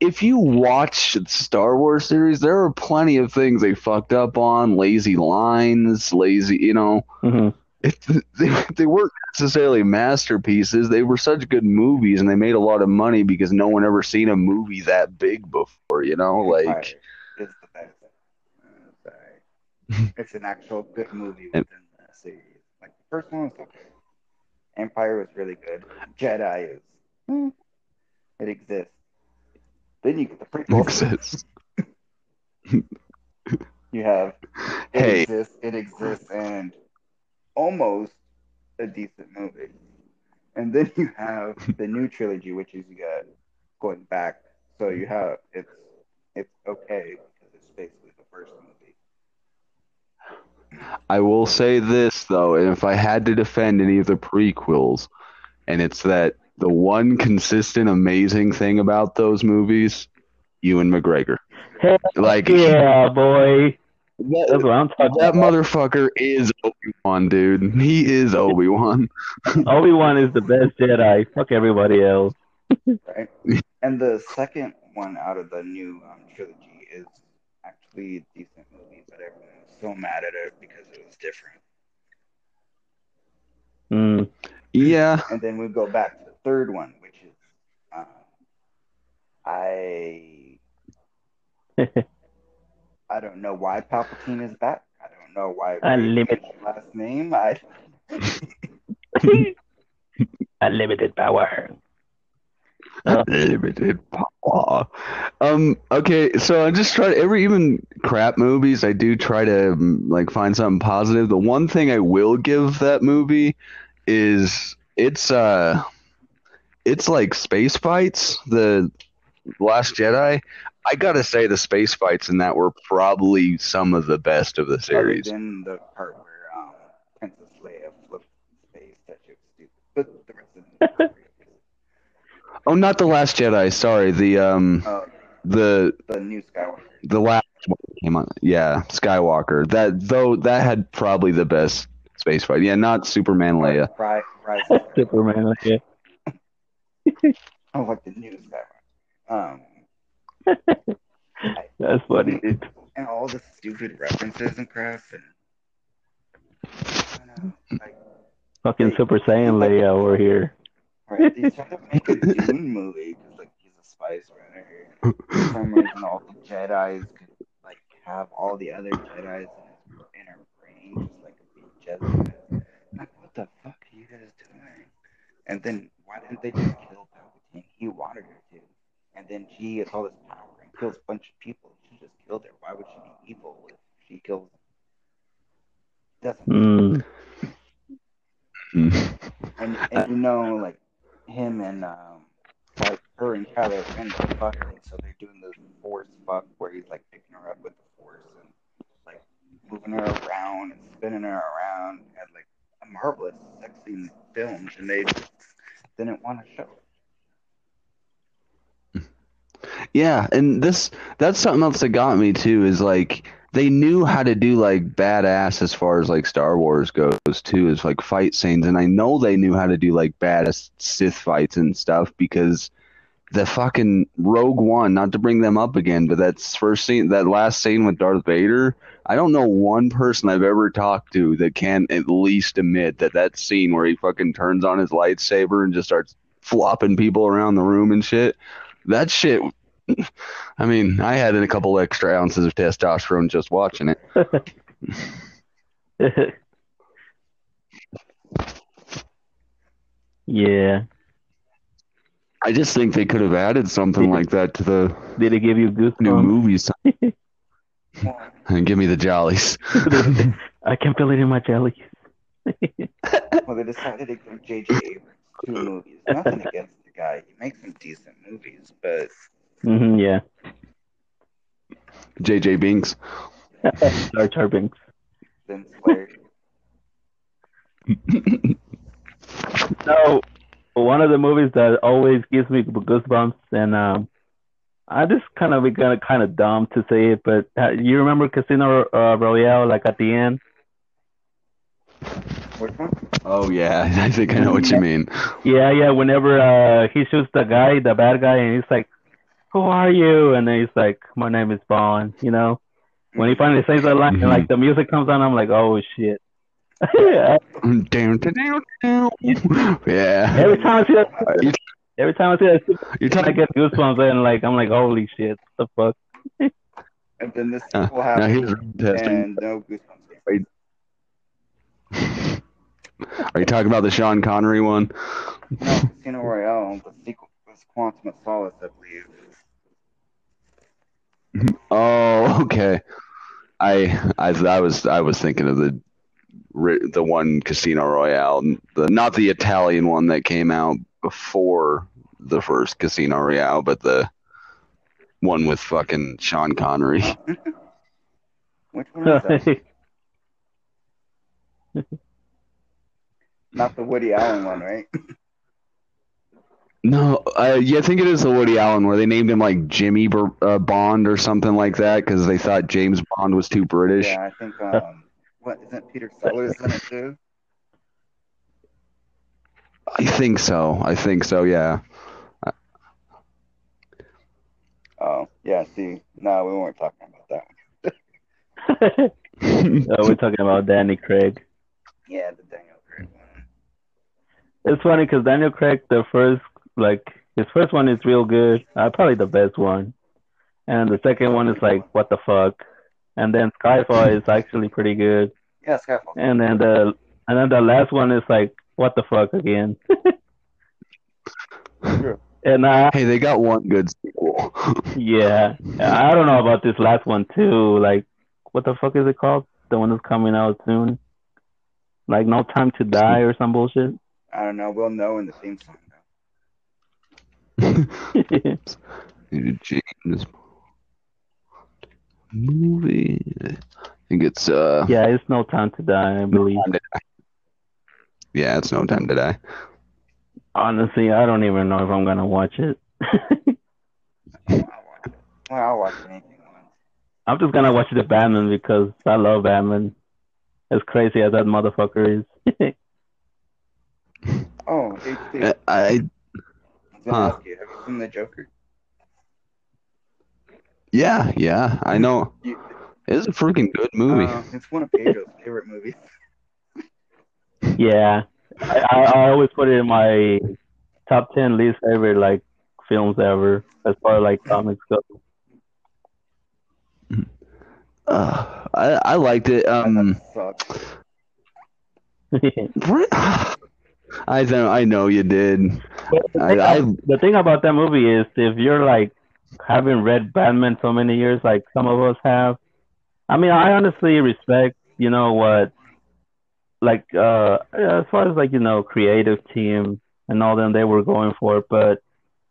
If you watch the Star Wars series, there are plenty of things they fucked up on, lazy lines, lazy, you know. hmm It, <laughs> they, they weren't necessarily masterpieces. They were such good movies, and they made a lot of money because no one ever seen a movie that big before. You know, like best. Uh, <laughs> it's an actual good movie within the series. Like the first one was okay. Empire was really good. Jedi is hmm, it exists. Then you get the prequels. exists. <laughs> You have it Hey. exists, it exists, and almost a decent movie. And then you have the new trilogy, which is you got going back. So you have it's it's okay because it's basically the first movie. I will say this though, and if I had to defend any of the prequels, and it's that the one consistent amazing thing about those movies, Ewan McGregor. Heck Like yeah, boy. That's that, what I'm talking that about. motherfucker is Obi Wan, dude. He is Obi Wan. <laughs> Obi Wan is the best Jedi. Fuck everybody else. right? And the second one out of the new um, trilogy is actually a decent movie. but everyone was so mad at it because it was different. Mm. Yeah. And then we go back to the third one, which is uh, I <laughs> I don't know why Palpatine is back. I don't know why Rey Unlimited. changed last name. I <laughs> Unlimited power. <laughs> Oh. Limited power. Um. Okay. So I just try every even crap movies. I do try to um, like find something positive. The one thing I will give that movie is it's uh it's like space fights. The Last Jedi. I gotta say the space fights in that were probably some of the best of the other series. than the part where um, Princess Leia flipped in space. That shit was stupid. But the rest of them. were pretty good. Oh, not the Last Jedi. Sorry, the um Oh, the the new Skywalker. the last one came on. Yeah, Skywalker. That though that had probably the best space fight. Yeah, not Superman Leia. Rise, Rise of Skywalker. Superman. Yeah. <laughs> Oh, like the new Skywalker. Um, <laughs> That's funny, dude. and all the stupid references and crap, and I don't know, like, Fucking Super Saiyan <laughs> Leia over here. right? They tried to make a Dune movie because like he's a spice runner. For some reason, all the Jedi's could like have all the other Jedi's in, his, in her brain, just like a big Jedi. Like, what the fuck are you guys doing? And then why didn't they just kill Palpatine? He wanted her to. And then she has all this power and kills a bunch of people. She just killed her. Why would she be evil if she kills them? Doesn't Mm. <laughs> and, and you know, like him and um, like her and Ren are fucking, so they're doing this force fuck where he's like picking her up with the force and like moving her around and spinning her around and like a marvelous sex scene filmed, and they didn't want to show. it. Yeah, and this that's something else that got me too is like they knew how to do like badass as far as like Star Wars goes too, is like fight scenes, and I know they knew how to do like badass Sith fights and stuff because the fucking Rogue One, not to bring them up again, but that's first scene, that last scene with Darth Vader. I don't know one person I've ever talked to that can at least admit that that scene where he fucking turns on his lightsaber and just starts flopping people around the room and shit. That shit. <laughs> I mean, I had a couple extra ounces of testosterone just watching it. <laughs> yeah. I just think they could have added something like that to the Did it give you new movies <laughs> and give me the jollies. I can feel it in my jelly. well, they decided to give J.J. Abrams two movies. Nothing against the guy; he makes some decent movies, but hmm yeah. JJ Binks. Jar Jar Binks. then Slayer. <laughs> So, one of the movies that always gives me goosebumps, and um, I just kind of gonna kind of dumb to say it, but uh, you remember Casino uh, Royale, like at the end? Which one? Oh yeah, <laughs> I think I know what you mean. Yeah, yeah. Whenever uh, he shoots the guy, the bad guy, and he's like, "Who are you?" And then he's like, "My name is Bond." You know, when he finally says that line, and like the music comes on, I'm like, "Oh shit!" <laughs> <laughs> yeah. Down, down, down, down. Yeah. Every time I see that, every time I see that, You're I talking. get goosebumps, and like I'm like, "Holy shit! What the fuck?" And then this Uh, sequel now here's testing. and no goosebumps. Are you talking about the Sean Connery one? No, Casino Royale. The sequel was Quantum of Solace, I believe. Oh, okay. I I I was I was thinking of the the one Casino Royale, the not the Italian one that came out before the first Casino Royale, but the one with fucking Sean Connery. <laughs> Which one is that? <laughs> Not the Woody Allen one, right? No, uh, yeah, I think it is the Woody Allen where they named him like Jimmy Bur- uh, Bond or something like that because they thought James Bond was too British. Yeah, I think. Um, what isn't Peter Sellers in it too? I think so. I think so. Yeah. Oh, yeah. See, no, we weren't talking about that uh, <laughs> we're talking about Danny Craig. Yeah, the Daniel Craig one. It's funny because Daniel Craig, the first like his first one is real good, uh, probably the best one, and the second one is like what the fuck, and then Skyfall is actually pretty good, Yeah, Skyfall. and then the and then the last one is like what the fuck again, <laughs> and uh, hey, they got one good sequel. <laughs> yeah, I don't know about this last one too. Like, what the fuck is it called? The one that's coming out soon. Like No Time to Die or some bullshit. I don't know. We'll know in the theme song. Though. James movie. I think it's uh. yeah, it's No Time to Die, I believe. Yeah, it's no time to die. Honestly, I don't even know if I'm gonna watch it. <laughs> I'll watch it. Well, I'll watch anything once. I'm just gonna watch the Batman because I love Batman. As crazy as that motherfucker is. <laughs> Oh, HD. I, I I Huh. have you seen the Joker? yeah yeah I know. You, It's a freaking good movie. Uh, it's one of Pedro's favorite movies. <laughs> yeah, I, I, I always put it in my top ten least favorite like films ever as far as like comics go. Uh, I I liked it. Um, that sucks. <laughs> Bri- <sighs> I know I know you did. The, I, thing, I the thing about that movie is if you're like having read Batman so many years, like some of us have, I mean, I honestly respect, you know, what, like, uh, as far as like, you know, creative team and all them they were going for, but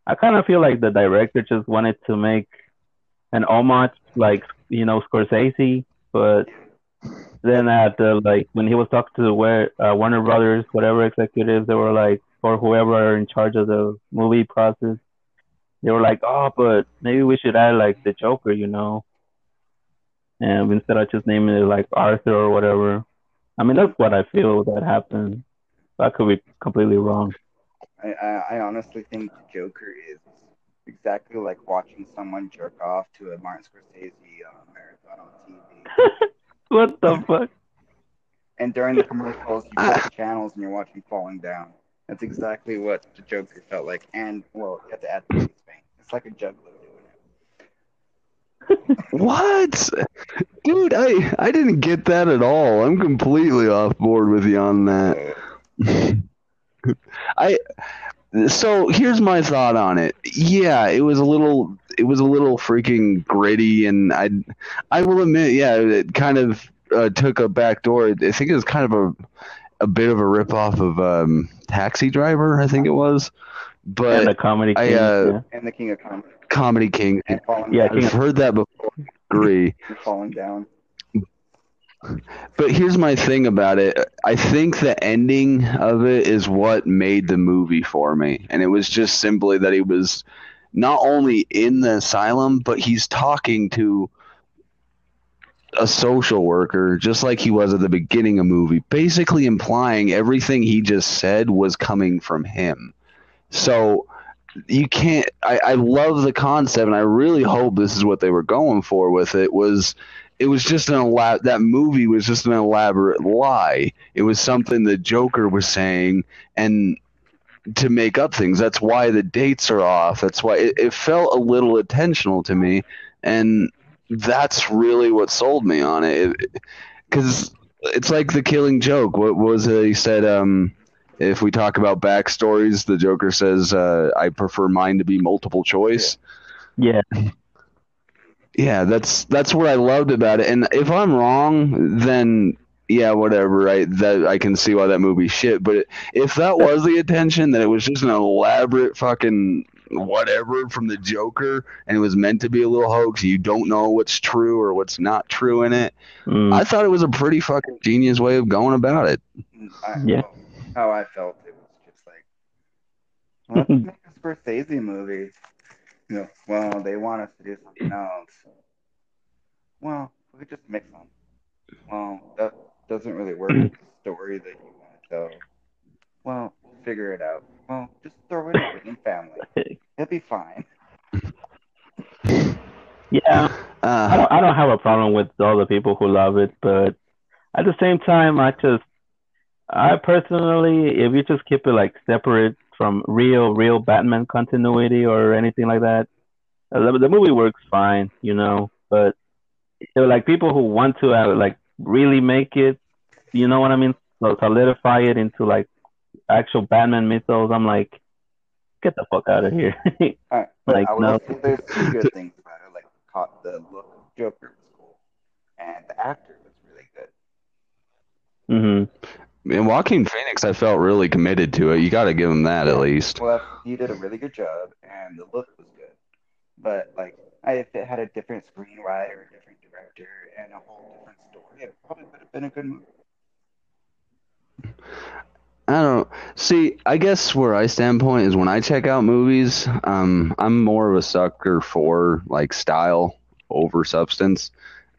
I kind of feel like the director just wanted to make an homage, like, you know, Scorsese, but then at the like when he was talking to where uh, Warner Brothers, whatever executives, they were like, or whoever are in charge of the movie process, they were like, oh, but maybe we should add like the Joker, you know, and instead of just naming it like Arthur or whatever. I mean, that's what I feel that happened. I could be completely wrong. I, I, I honestly think Joker is exactly like watching someone jerk off to a Martin Scorsese uh, marathon on TV. <laughs> what the fuck? And during the commercials, you flip ah. the channels and you're watching Falling Down. That's exactly what the Joker felt like. And, well, you have to add the face paint. It's like a juggler doing it. <laughs> what, dude? I I didn't get that at all. I'm completely off board with you on that. <laughs> I so here's my thought on it. Yeah, it was a little it was a little freaking gritty and I I will admit, yeah, it kind of uh, took a back door. I think it was kind of a a bit of a rip off of um, Taxi Driver, I think it was. and But the comedy. I, King, uh, and the King of Comedy. Comedy King, And Yeah. King I've heard that before. Agree. falling down. But here's my thing about it. I think the ending of it is what made the movie for me. And it was just simply that he was not only in the asylum, but he's talking to a social worker, just like he was at the beginning of the movie, basically implying everything he just said was coming from him. So you can't I, I love the concept and I really hope this is what they were going for with it was it was just an elab- that movie was just an elaborate lie. It was something the Joker was saying and to make up things. That's why the dates are off. That's why it, it felt a little intentional to me and that's really what sold me on it. Cuz it's like the killing joke. What was it he said um if we talk about backstories, the Joker says, uh, "I prefer mine to be multiple choice." Yeah, <laughs> Yeah, that's that's what I loved about it. And if I'm wrong, then yeah, whatever. Right? That I can see why that movie shit. But if that was the intention, that it was just an elaborate fucking whatever from the Joker, and it was meant to be a little hoax, you don't know what's true or what's not true in it. Mm. I thought it was a pretty fucking genius way of going about it. I, Yeah. how I felt, it was just like, let's make <laughs> a Scorsese movie. Know, well, they want us to do something else. Well, we could just mix them. Well, that doesn't really work with the story that you want to tell. Well, figure it out. Well, just throw it in family. <laughs> It'll be fine. Yeah, I Uh, don't I don't have a problem with all the people who love it, but at the same time, I just I personally, if you just keep it like separate from real real Batman continuity or anything like that, uh, the, the movie works fine, you know. But like people who want to uh, like really make it, you know what I mean? So solidify it into like actual Batman mythos. I'm like, get the fuck out of here. <laughs> All right, but Like, I no. there's two good things about it. Like, caught the look of Joker was cool, and the actor was really good. hmm and Joaquin Phoenix, I felt really committed to it. You got to give him that at least. Well, he did a really good job, and the look was good. But like, I, if it had a different screenwriter, a different director, and a whole different story, it probably would have been a good movie. I don't see. I guess where I standpoint is when I check out movies, um, I'm more of a sucker for like style over substance.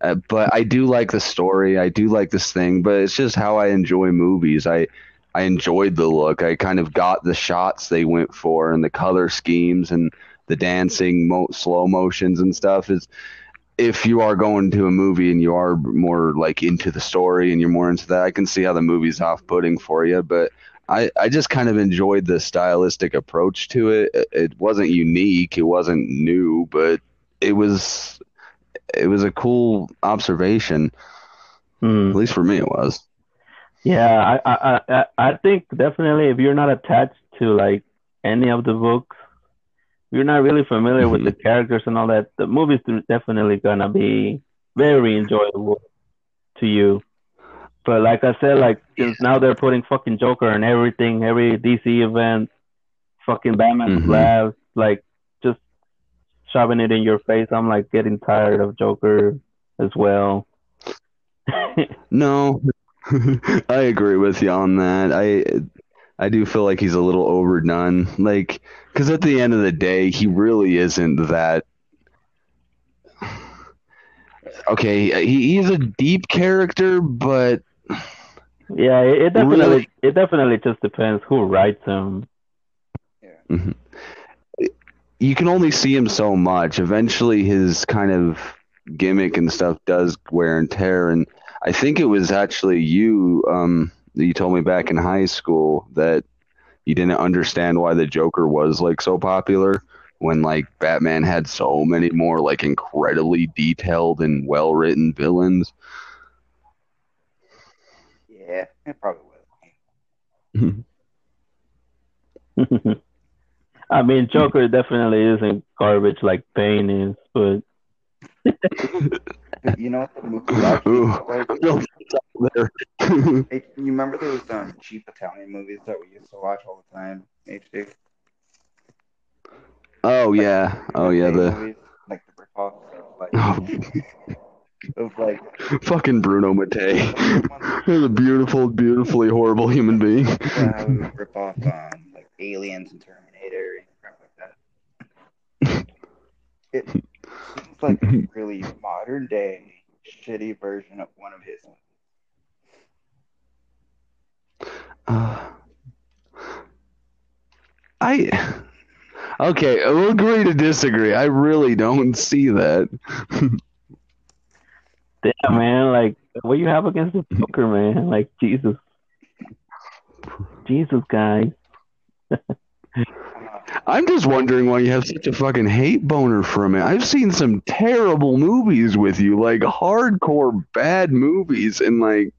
Uh, but I do like the story. I do like this thing, but it's just how I enjoy movies. I I enjoyed the look. I kind of got the shots they went for and the color schemes and the dancing, mo- slow motions and stuff. Is if you are going to a movie and you are more like into the story and you're more into that, I can see how the movie's off-putting for you. But I, I just kind of enjoyed the stylistic approach to. It- It wasn't unique, it wasn't new, but it was it was a cool observation. Hmm. At least for me, it was. Yeah, I, I, I, I think definitely if you're not attached to like any of the books, you're not really familiar with the <laughs> characters and all that, the movie's definitely gonna be very enjoyable to you. But like I said, like since now they're putting fucking Joker and everything, every DC event, fucking Batman Mhm. laughs, like shoving it in your face. I'm like getting tired of Joker as well. <laughs> No, <laughs> I agree with you on that. I I do feel like he's a little overdone. Like, because at the end of the day, he really isn't that. Okay, he, he's a deep character, but Yeah, it, it definitely Really? it definitely just depends who writes him. Mm-hmm. You can only see him so much. Eventually, his kind of gimmick and stuff does wear and tear. And I think it was actually you um, that you told me back in high school that you didn't understand why the Joker was like so popular when like Batman had so many more like incredibly detailed and well written villains. Yeah, it probably was. <laughs> I mean, Joker definitely isn't garbage like Bane is, but But <laughs> you know what the movie actually Ooh. looked like? there. Hey, you remember those um, cheap Italian movies that we used to watch all the time? HD. oh yeah, oh yeah, the movies, like the ripoff of like oh, <laughs> of like fucking Bruno Mattei. <laughs> He's a beautiful, beautifully horrible human being. yeah, how we would rip off um like Aliens and Terminator and crap like that. <laughs> It seems like a really modern day shitty version of one of his. Uh, I okay. We'll agree to disagree. I really don't see that. <laughs> damn man, like what you have against the Joker, man? Like Jesus, Jesus, guys. <laughs> I'm just wondering why you have such a fucking hate boner from it. I've seen some terrible movies with you, like hardcore bad movies, and like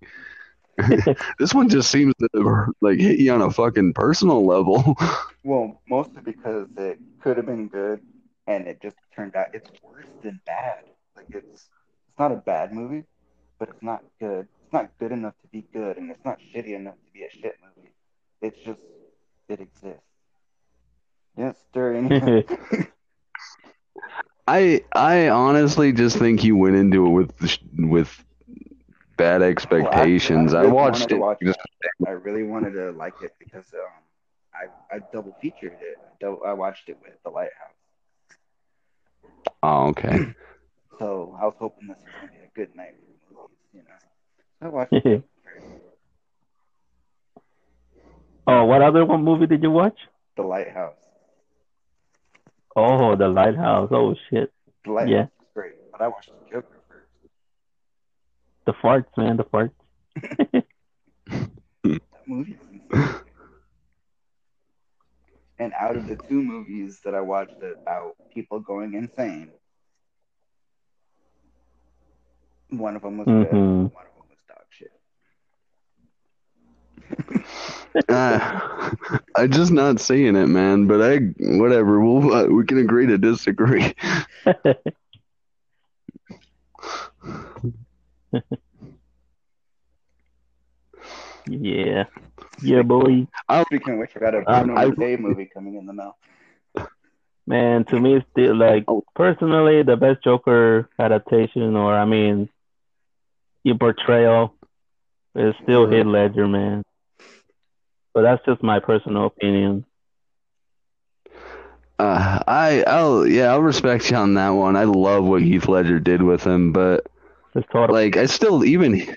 <laughs> this one just seems to like hit you on a fucking personal level. <laughs> well, mostly because it could have been good, and it just turned out it's worse than bad. Like it's it's not a bad movie, but it's not good. It's not good enough to be good, and it's not shitty enough to be a shit movie. It's just it exists. Didn't stir any. I I honestly just think you went into it with with bad expectations. I I, really watched wanted to it. watch just- I really wanted to like it because um, I I double featured it. I, dou- I watched it with The Lighthouse, oh, okay. <clears throat> so I was hoping this was gonna be a good night for movies. You know, I watched it. <laughs> oh, what other one movie did you watch? The Lighthouse. Oh, The Lighthouse. Oh shit. The Lighthouse Yeah. is great. but I watched the Joker first. The farts, man, the farts. <laughs> That movie. And out of the two movies that I watched about people going insane, one of them was good, Mhm. one of them was dog shit. <laughs> Uh, <laughs> I'm just not seeing it, man. But I, whatever. We'll uh, we can agree to disagree. <laughs> yeah. Yeah, boy. Speaking of which, I got a Um, Bruno I- Mattei movie coming in the mail. Man, to me, still like Oh. personally, the best Joker adaptation, or I mean, your portrayal, is still Heath Ledger, man. But that's just my personal opinion. Uh, I, I'll, yeah, I'll respect you on that one. I love what Heath Ledger did with him, but It's total. like, I still even,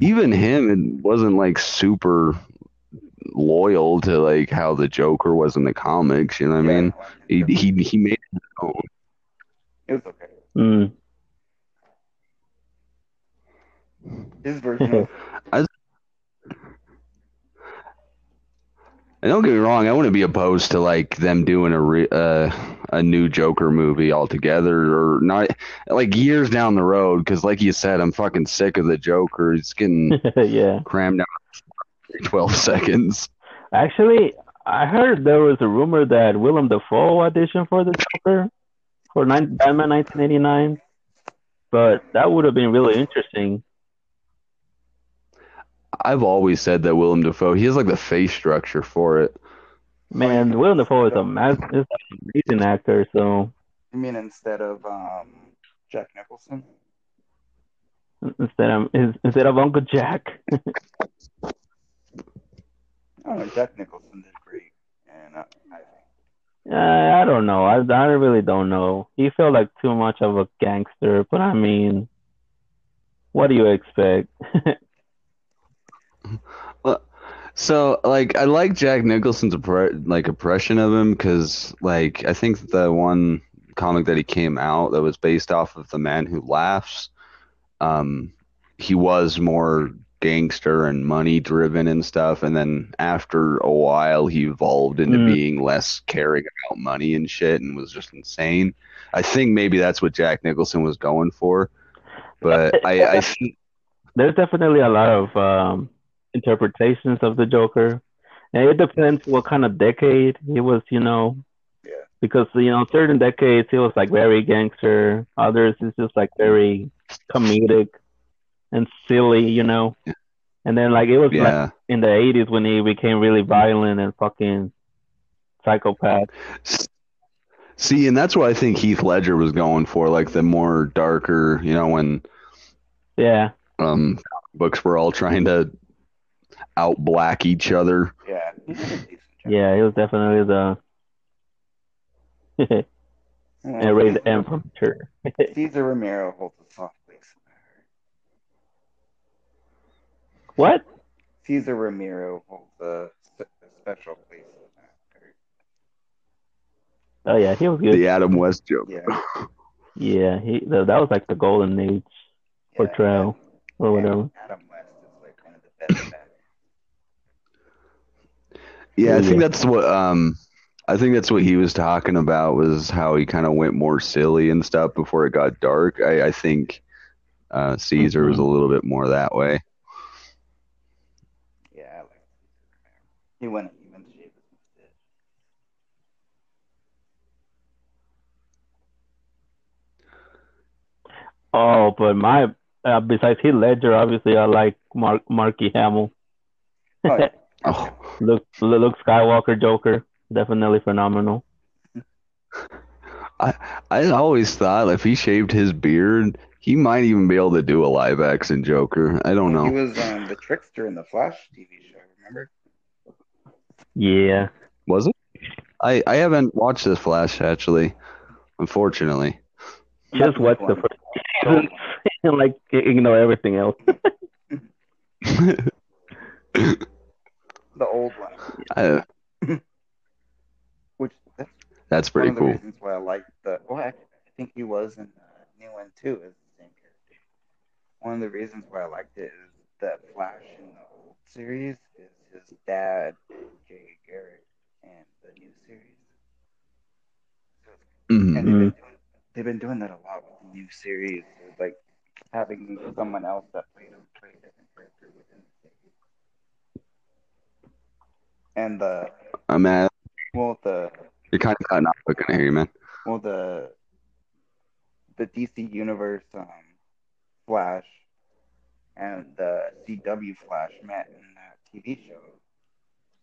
even him, it wasn't like super loyal to like how the Joker was in the comics. You know what I mean? He, he, he made it his own. It was okay. Mm. His version <laughs> of And don't get me wrong, I wouldn't be opposed to like them doing a re- uh, a new Joker movie altogether, or not like years down the road. Because, like you said, I'm fucking sick of the Joker. It's getting <laughs> yeah. crammed down 12 <laughs> seconds. Actually, I heard there was a rumor that Willem Dafoe auditioned for the Joker for nine, Batman 1989, but that would have been really interesting. I've always said that Willem Dafoe, he has like the face structure for it. Man, Willem Dafoe is a mas- is an amazing actor, so you mean instead of um, Jack Nicholson? instead of instead of Uncle Jack, <laughs> I don't know. Jack Nicholson did great, and uh, I think uh, I don't know. I I really don't know. He felt like too much of a gangster, but I mean, what do you expect? <laughs> So, like, I like Jack Nicholson's appre- like impression of him because, like, I think the one comic that he came out that was based off of the Man Who Laughs, um, he was more gangster and money driven and stuff, and then after a while, he evolved into Mm. being less caring about money and shit, and was just insane. I think maybe that's what Jack Nicholson was going for, but I, I think <laughs> There's definitely a lot of um, interpretations of the Joker, and it depends what kind of decade he was. You know, Yeah. because you know certain decades he was like very gangster, others is just like very comedic and silly. You know, and then like it was like in the 80s when he became really violent and fucking psychopath. See, and that's what I think Heath Ledger was going for, like the more darker, you know, when Yeah, um books were all trying to out black each other. yeah, he did a decent job. yeah, he was definitely the Well, <laughs> and rated Cesar- M from sure. Cesar <laughs> Romero holds a soft place in my heart. what? Cesar Romero holds a, special place in my heart. Oh yeah, he was good. The Adam West joke. Yeah. <laughs> Yeah, he that that was like the golden age portrayal or Yeah, whatever. Adam West is like kind of the best Batman. Yeah, I think that's what um I think that's what he was talking about was how he kind of went more silly and stuff before it got dark. I, I think uh, Cesar was a little bit more that way. Yeah, I like Cesar He went he went to shave. Oh, but my uh, besides Heath Ledger, obviously I like Mark Marky Hamill. Oh, yeah. <laughs> Oh, Luke Luke Skywalker Joker, definitely phenomenal. I I always thought if he shaved his beard, he might even be able to do a live action Joker. I don't know. He was um, the trickster in the Flash TV show. Remember? Yeah, Was it? I I haven't watched this Flash actually, unfortunately. just watch the first season and <laughs> like ignore everything else. <laughs> <laughs> The old one, I, <laughs> which that's that's one pretty of the cool. reasons why I like the. Well, I, I think he was in uh, New and too as the same character. One of the reasons why I liked it is that Flash in the old series is his dad, Jay Garrick, and the new series. Mhm. And they've been, doing, they've been doing that a lot with the new series, like having someone else that played a play different character within the series. And the I'm at. well the You're kind of cutting off. I can hear you, man. well the the DC Universe um, Flash and the CW Flash met in that TV show.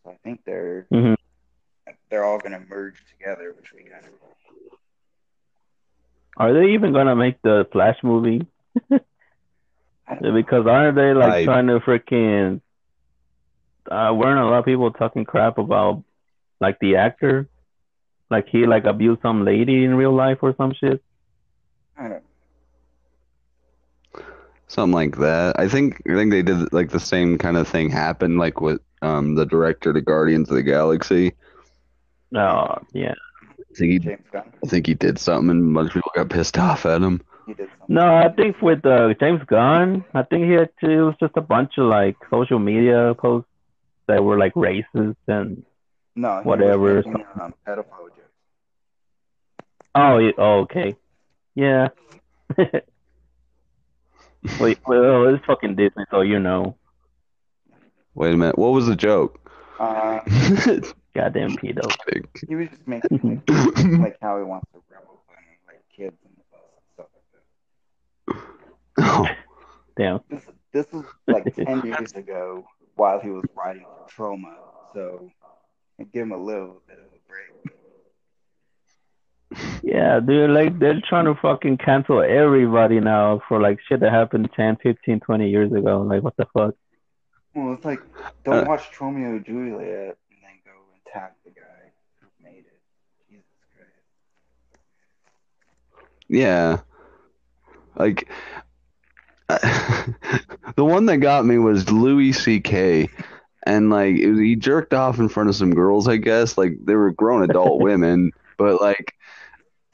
So I think they're Mhm. they're all gonna merge together, which we kind of Are they even gonna make the Flash movie? <laughs> I don't know. Because aren't they like I- trying to freaking? Uh, weren't a lot of people talking crap about like the actor, like he like abused some lady in real life or some shit? I don't Something like that. I think I think they did like the same kind of thing happened like with um the director to Guardians of the Galaxy. Oh yeah. I think he James Gunn. I think he did something and a bunch of people got pissed off at him. He did something. No, I think with uh, James Gunn, I think he had to, it was just a bunch of like social media posts that were like racist and No, he Whatever. Was making, um, pedophile jokes. oh, oh okay, yeah. <laughs> Wait, well, it's fucking Disney, so you know, Wait a minute. What was the joke? Uh, <laughs> goddamn pedo. he was just making like, <laughs> like how he wants to rebel on like kids in the bus and stuff like that. oh, Damn. This this was like ten years ago while he was writing for Troma, so give him a little bit of a break. Yeah, dude, like they're trying to fucking cancel everybody now for like shit that happened 10, 15, 20 years ago. Like, what the fuck? Well, it's like don't Uh, watch Tromeo and Juliet and then go and tag the guy who made it. Jesus Christ. yeah. Like <laughs> the one that got me was Louis C.K. And like was, he jerked off in front of some girls, I guess. Like they were grown adult <laughs> women, but like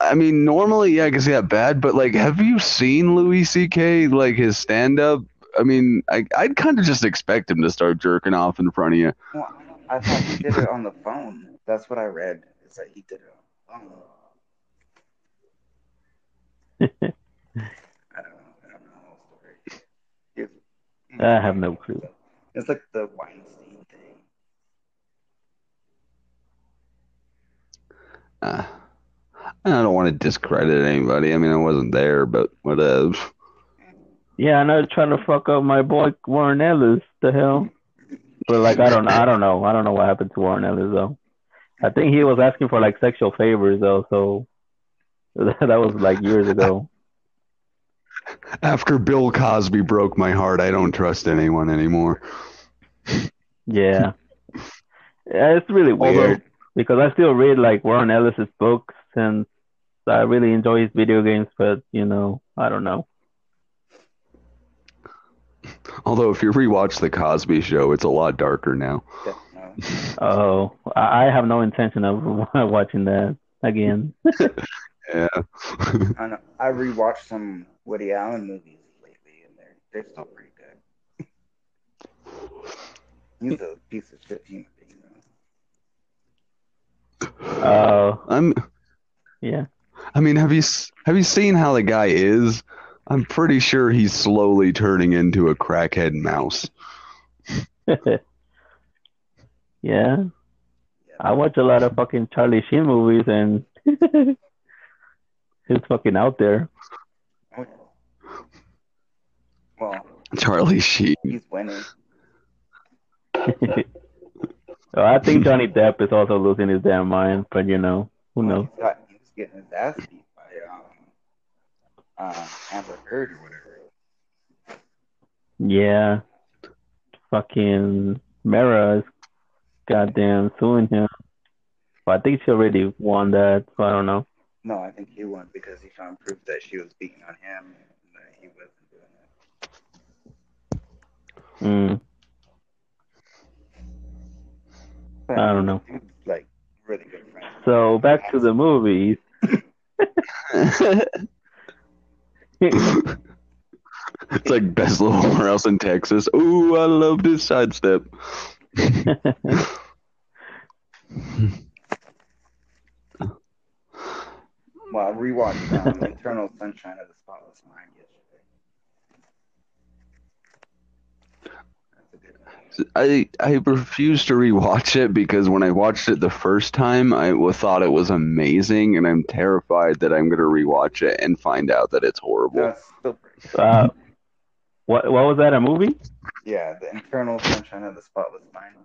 I mean, normally, yeah, I can see that bad, but like, have you seen Louis C.K. like his stand up? I mean, I I'd kind of just expect him to start jerking off in front of you. Well, I thought he did it on the phone. That's what I read. Is that he did it on the phone. <laughs> I don't know. I don't know the whole story. It's- I have no clue. It's like the Weinstein thing. Uh, I don't want to discredit anybody. I mean, I wasn't there, but whatever. Yeah, I know trying to fuck up my boy Warren Ellis. The hell? But like, I don't, I don't know. I don't know what happened to Warren Ellis though. I think he was asking for like sexual favors though, so <laughs> that was like years ago. After Bill Cosby broke my heart, I don't trust anyone anymore. Yeah. <laughs> Yeah, it's really Although- weird because I still read like Warren Ellis's books and I really enjoy his video games, but you know, I don't know. Although, if you rewatch The Cosby Show, it's a lot darker now. <laughs> Oh, I I have no intention of <laughs> watching that again. Yeah. I know. I rewatched some Woody Allen movies lately, and they're they're still pretty good. <laughs> He's a piece of shit human being. Though. Oh, I'm. yeah. I mean, have you have you seen how the guy is? I'm pretty sure he's slowly turning into a crackhead mouse. <laughs> yeah. I watch a lot of fucking Charlie Sheen movies and <laughs> he's fucking out there. Yeah. Well, Charlie Sheen. he's winning. <laughs> Oh, I think Johnny Depp is also losing his damn mind, but you know, who Well, knows? He's got, he was getting his ass beat by um, uh, Amber Heard or whatever. Yeah. Fucking Mara is goddamn suing him. But I think she already won that, so I don't know. No, I think he won because he found proof that she was beating on him and that he wasn't doing it. Mm. I don't know. Dude's like really good friend. So back to the movies. it's like best little whorehouse in Texas. Ooh, I love this sidestep. Well, I rewatched um, Eternal Sunshine of the Spotless Mind yesterday. That's a good one. I I refuse to rewatch it because when I watched it the first time, I w- thought it was amazing, and I'm terrified that I'm gonna rewatch it and find out that it's horrible. That's still uh, what what was that? A movie? Yeah, the Eternal Sunshine of the Spotless Mind.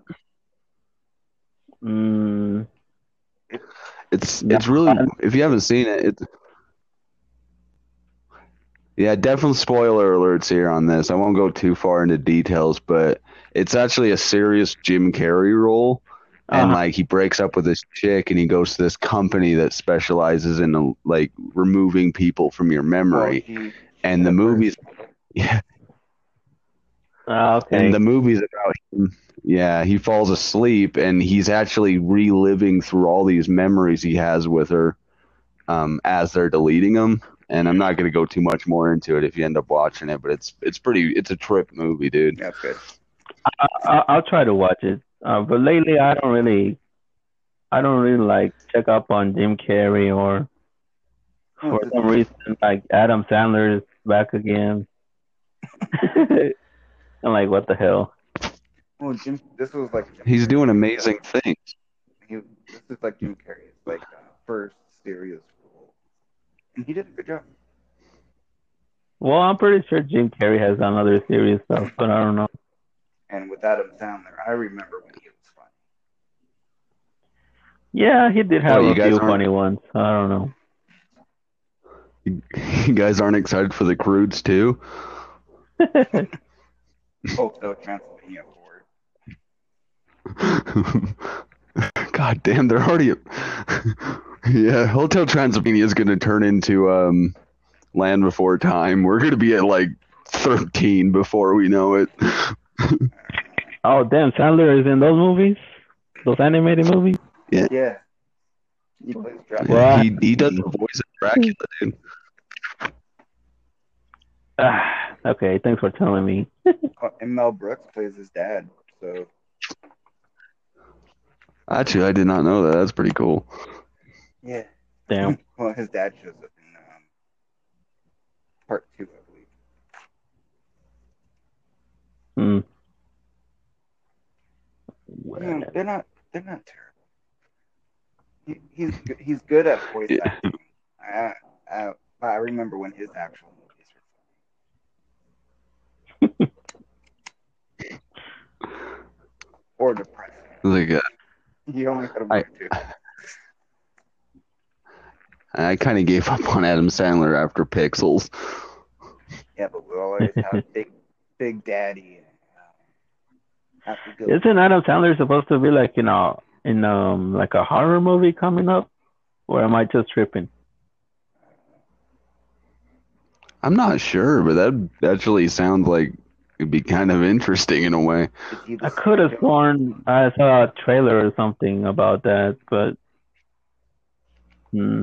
Mm, It's Yeah. it's really if you haven't seen it, it's yeah, definitely spoiler alerts here on this. I won't go too far into details, but it's actually a serious Jim Carrey role. And uh-huh. like he breaks up with this chick and he goes to this company that specializes in like removing people from your memory. Oh, and the movies <laughs> yeah, Ah, okay. and the movie's about him. Yeah, he falls asleep and he's actually reliving through all these memories he has with her um, as they're deleting them. And I'm not gonna go too much more into it if you end up watching it, but it's it's pretty it's a trip movie, dude. That's good. I, I, I'll try to watch it. Uh, but lately, I don't really, I don't really like check up on Jim Carrey or Oh, for some reason like Adam Sandler is back again. <laughs> I'm like, what the hell? oh, Jim, this was like Jim He's Carrey's, doing amazing things. He, this is like Jim Carrey's like uh, first serious role, and he did a good job. Well, I'm pretty sure Jim Carrey has done other serious stuff, but I don't know. And with Adam Sandler, I remember when he was funny. Yeah, he did have Oh, a few funny ones. I don't know. <laughs> You guys aren't excited for the Croods too? <laughs> Hotel Transylvania Ford. <laughs> God damn, they're already. yeah, Hotel Transylvania is going to turn into um, Land Before Time. We're going to be at like 13 before we know it. <laughs> oh, damn, Sandler is in those movies, those animated movies. Yeah. He plays Dracula. Well, he, he does the voice of Dracula, dude. <sighs> Ah, okay, thanks for telling me. <laughs> And Mel Brooks plays his dad. So Actually, I did not know that. That's pretty cool. yeah. Damn. <laughs> Well, his dad shows up in um, part two, I believe. Hmm. They're not. They're not terrible. He, he's good- he's good at voice Yeah. acting. I, I I remember when his actual movies were funny. or depressing. Like, uh, You only to I- two. I kind of gave up on Adam Sandler after Pixels. Yeah, but we always have Big Big Daddy and Happy Go. Isn't Adam Sandler supposed to be like you know in um like a horror movie coming up, or am I just tripping? I'm not sure, but that actually sounds like it'd be kind of interesting in a way. Is he the I could have sworn I saw a trailer or something about that, but hmm.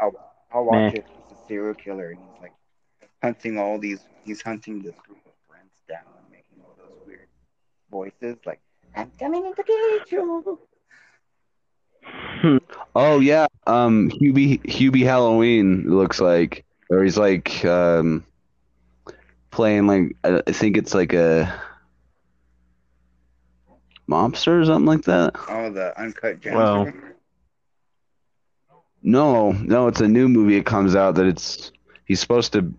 I'll, I'll watch Meh. it. He's a serial killer, and he's like hunting all these. He's hunting this group of friends down and making all those weird voices, like "I'm coming to get you." Oh yeah, um, Hubie Hubie Halloween looks like, or he's like um, playing like I I think it's like a mobster or something like that. Oh, the uncut gems. Well. No, no, it's a new movie. It comes out that it's he's supposed to.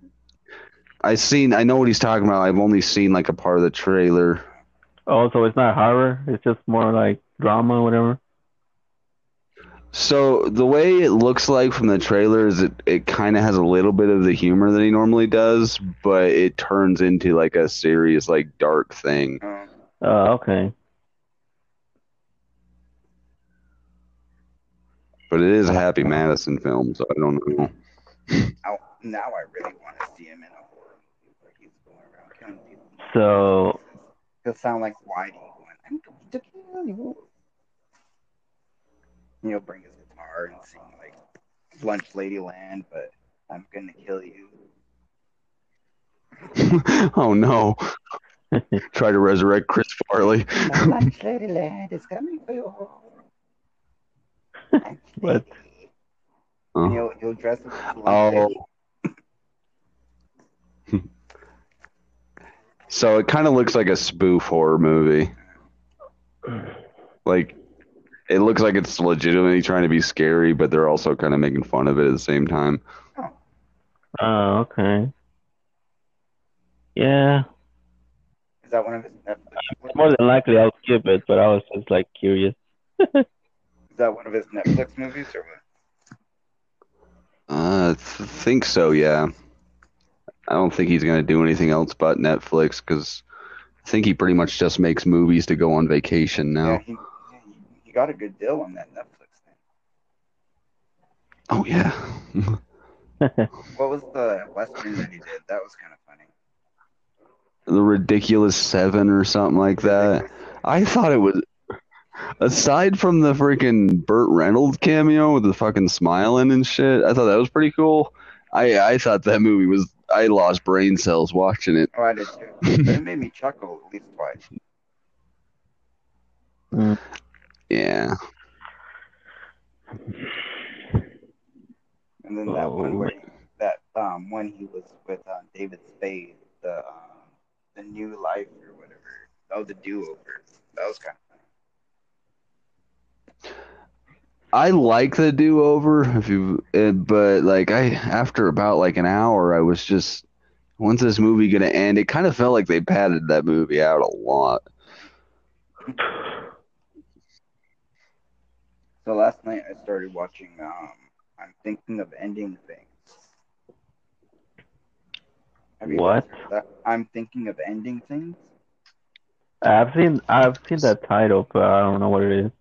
I seen. I know what he's talking about. I've only seen like a part of the trailer. Oh, so it's not horror; it's just more like drama, whatever. So the way it looks like from the trailer is it, it kind of has a little bit of the humor that he normally does, but it turns into like a serious, like dark thing. Oh, okay. But it is a Happy Madison film, so I don't know. now, now I really want to see him in a horror movie where he's going around killing people. So He'll sound like Whitey going, "I'm going to kill you." He'll bring his guitar and sing like "Lunch Ladyland," but I'm gonna kill you. <laughs> oh no! <laughs> Try to resurrect Chris Farley. Lunch <laughs> lady lad is coming for you. What? lady. Oh. And he'll, he'll dress up Oh. lady. So it kind of looks like a spoof horror movie. Like, it looks like it's legitimately trying to be scary, but they're also kind of making fun of it at the same time. Oh, okay. Yeah. Is that one of his Netflix? More than likely, I'll skip it, but I was just like curious. <laughs> Is that one of his Netflix movies or what? Uh, I th- think so, yeah. I don't think he's going to do anything else but Netflix because I think he pretty much just makes movies to go on vacation now. he, yeah, he, he got a good deal on that Netflix thing. Oh, yeah. <laughs> What was the western that he did? That was kind of funny. the Ridiculous Seven or something like that. I thought it was. Aside from the freaking Burt Reynolds cameo with the fucking smiling and shit, I thought that was pretty cool. I I thought that movie was. I lost brain cells watching it. Oh, I did too. <laughs> It made me chuckle at least twice. Mm. Yeah. And then that one Oh. where he, that um when he was with um, David Spade, the um, the new life or whatever. That was a do over. That was kind of funny. I like the do over if you, uh, but like I after about like an hour, I was just when's this movie gonna end? It kind of felt like they padded that movie out a lot. So last night I started watching um I'm thinking of ending things. What? guys heard that? I'm thinking of ending things. I've seen I've seen that title, but I don't know what it is.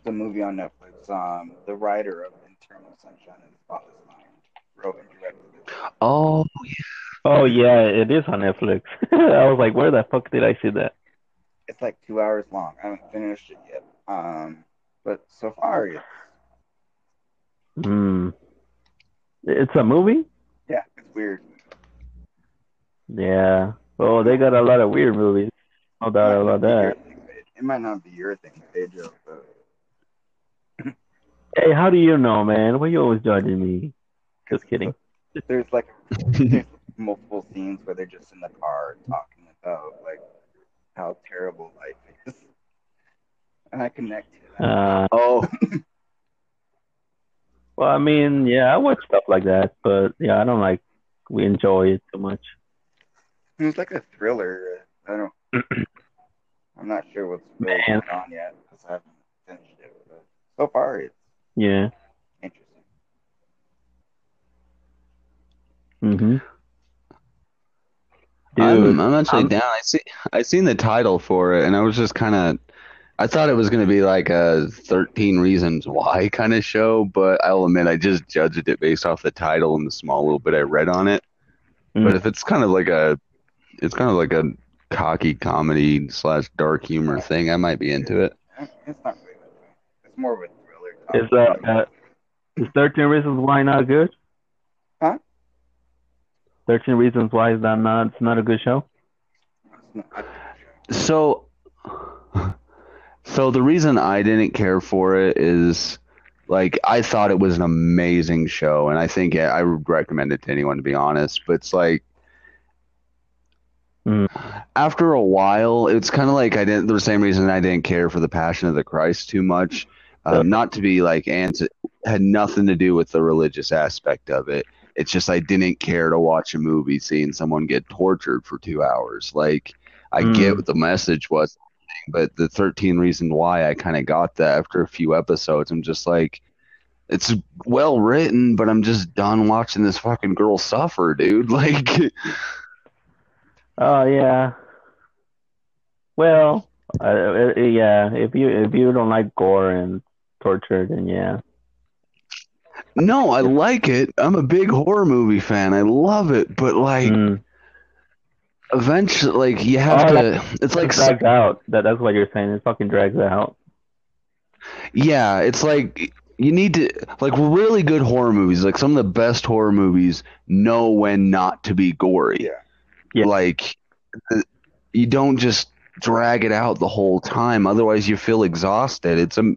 It's a movie on Netflix. Um, the writer of Eternal Sunshine of the Spotless Mind wrote and directed it. Oh, yeah. Oh yeah, it is on Netflix. <laughs> I was like, where the fuck did I see that? It's like two hours long. I haven't finished it yet. Um, but so far, it's, Hmm. It's a movie? yeah, it's weird. Yeah. Oh, they got a lot of weird movies. No doubt about that. It, it might not be your thing, Pedro, but Hey, how do you know, man? Why you always judging me? Just kidding. there's like there's multiple scenes where they're just in the car talking about like how terrible life is, and I connect to that. Uh, oh, <laughs> well, I mean, yeah, I watch stuff like that, but yeah, I don't like we enjoy it too much. It was like a thriller. I don't. <clears throat> I'm not sure what's really going on yet because I haven't finished it. But so far, it's Yeah. interesting. Mm-hmm. I'm, Dude, I'm actually I'm- down. I see. I seen the title for it, and I was just kind of. I thought it was going to be like a 13 Reasons Why kind of show, but I'll admit I just judged it based off the title and the small little bit I read on it. Mm. But if it's kind of like a, it's kind of like a cocky comedy slash dark humor thing, I might be into it. It's not really that way. It's more of a thriller. Is uh, uh is Thirteen Reasons Why not good? Huh? Thirteen Reasons Why is that not? It's not a good show. So, so the reason I didn't care for it is, like, I thought it was an amazing show, and I think yeah, I would recommend it to anyone, to be honest. But it's like, Mm. after a while, it's kind of like I didn't. The same reason I didn't care for the Passion of the Christ too much. Um, not to be like anti, had nothing to do with the religious aspect of it. It's just I didn't care to watch a movie seeing someone get tortured for two hours. Like I Mm. get what the message was, but the 13 reason why I kind of got that after a few episodes. I'm just like, it's well written, but I'm just done watching this fucking girl suffer, dude. <laughs> Like, Oh yeah. Well, uh, uh, yeah. If you if you don't like gore and torture, and yeah. no, I like it. I'm a big horror movie fan. I love it, but like, Mm. eventually, like, you have Oh, to. It's like drags out. That that's what you're saying. It fucking drags out. Yeah, it's like you need to like really good horror movies, like some of the best horror movies know when not to be gory. Yeah. Yeah. Like you don't just drag it out the whole time otherwise you feel exhausted. It's a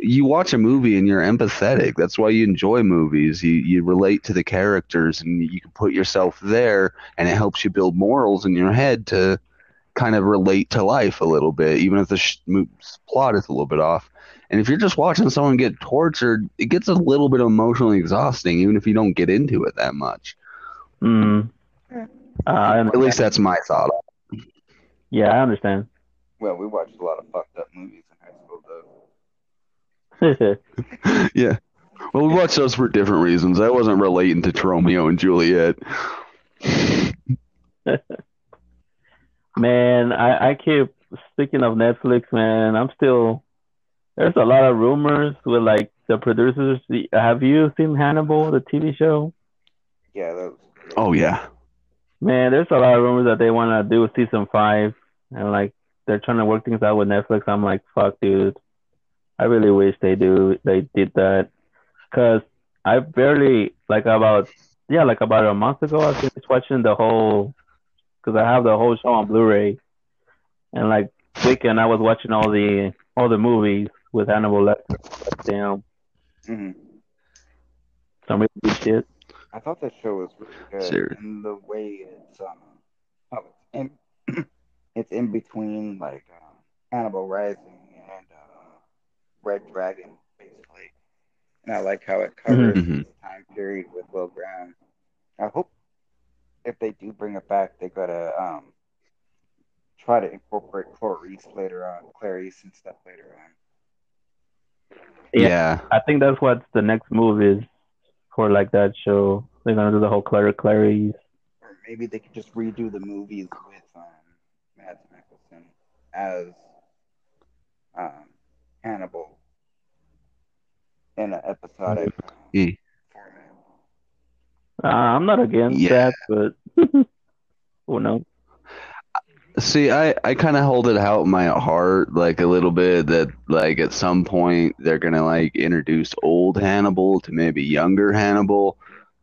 you watch a movie and you're empathetic. That's why you enjoy movies. You you relate to the characters and you can put yourself there and it helps you build morals in your head to kind of relate to life a little bit even if the sh- plot is a little bit off. And if you're just watching someone get tortured, it gets a little bit emotionally exhausting, even if you don't get into it that much. Mm. Uh, At least that's my thought. Yeah, I understand. Well, we watched a lot of fucked up movies in high school, though. <laughs> <laughs> yeah. Well, we watched those for different reasons. I wasn't relating to Romeo and Juliet. <laughs> man, I, I keep speaking of Netflix, man. I'm still there's a lot of rumors with like the producers. Have you seen Hannibal, the TV show? Yeah, that was. Oh yeah. Man, there's a lot of rumors that they want to do season five, and like they're trying to work things out with Netflix. I'm like, fuck, dude. I really wish they do they did that, cause I barely like about yeah like about a month ago I finished watching the whole, cause I have the whole show on Blu-ray, and like weekend I was watching all the all the movies with Hannibal Lecter. Damn, hmm some really good shit. I thought that show was really good, Serious. and the way it's um, how it's in, it's in between like um, Hannibal Rising and uh, Red Dragon, basically. And I like how it covers Mhm. this time period with Will Graham. I hope if they do bring it back, they gotta um, try to incorporate Clarice later on, Clarice and stuff later on. Yeah. Yeah. I think that's what the next move is for like that show. They're gonna do the whole Clara Clarice. Or maybe they could just redo the movies with um, Mads Mikkelsen as um, Hannibal in an episodic Yeah. format. Uh, I'm not against Yeah. that, but <laughs> who knows? See, I, I kind of hold it out in my heart, like a little bit, that like at some point they're gonna like introduce old Hannibal to maybe younger Hannibal,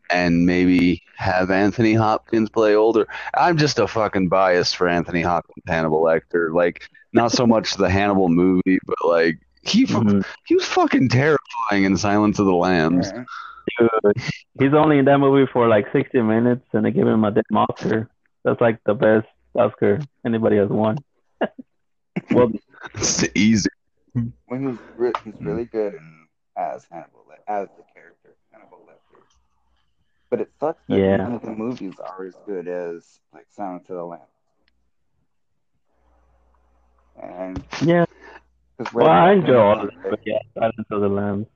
and maybe have Anthony Hopkins play older. I'm just a fucking bias for Anthony Hopkins Hannibal Lecter. Like, not so much the Hannibal movie, but like he fu- Mhm. he was fucking terrifying in Silence of the Lambs. Yeah. Dude, he's only in that movie for like 60 minutes, and they give him a damn Oscar. That's like the best Oscar anybody has won. <laughs> well, It's easy. When he was re- he's really good in, as Hannibal, Le- as the character Hannibal Lecter. But it sucks that Yeah. none of the movies are as good as like Silence of the Lambs. And yeah. because Well, I enjoy all of them, but yeah, Silence of the Lambs.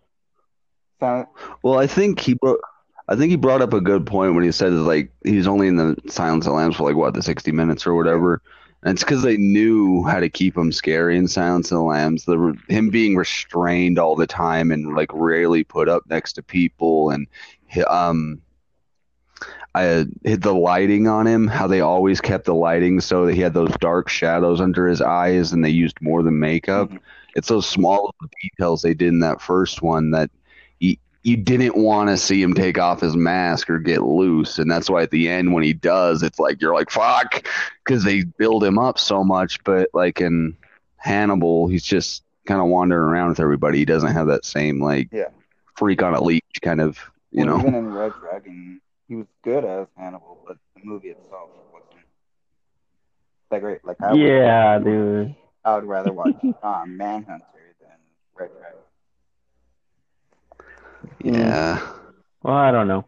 Silence, Well, I think he brought, I think he brought up a good point when he said that, like he was only in the Silence of the Lambs for like what the sixty minutes or whatever, and it's because they knew how to keep him scary in Silence of the Lambs. The him being restrained all the time and like rarely put up next to people, and um, I hit the lighting on him. How they always kept the lighting so that he had those dark shadows under his eyes, and they used more than makeup Mhm. it's those small details they did in that first one that you, you didn't want to see him take off his mask or get loose and that's why at the end when he does it's like you're like fuck because they build him up so much but like in hannibal he's just kind of wandering around with everybody he doesn't have that same like Yeah. freak on a leash kind of you well, know even in Red Dragon, he was good as Hannibal, but the movie itself wasn't that great. Like I would, Yeah, dude. I would rather watch um, Manhunter than Red Dragon. yeah Well, I don't know.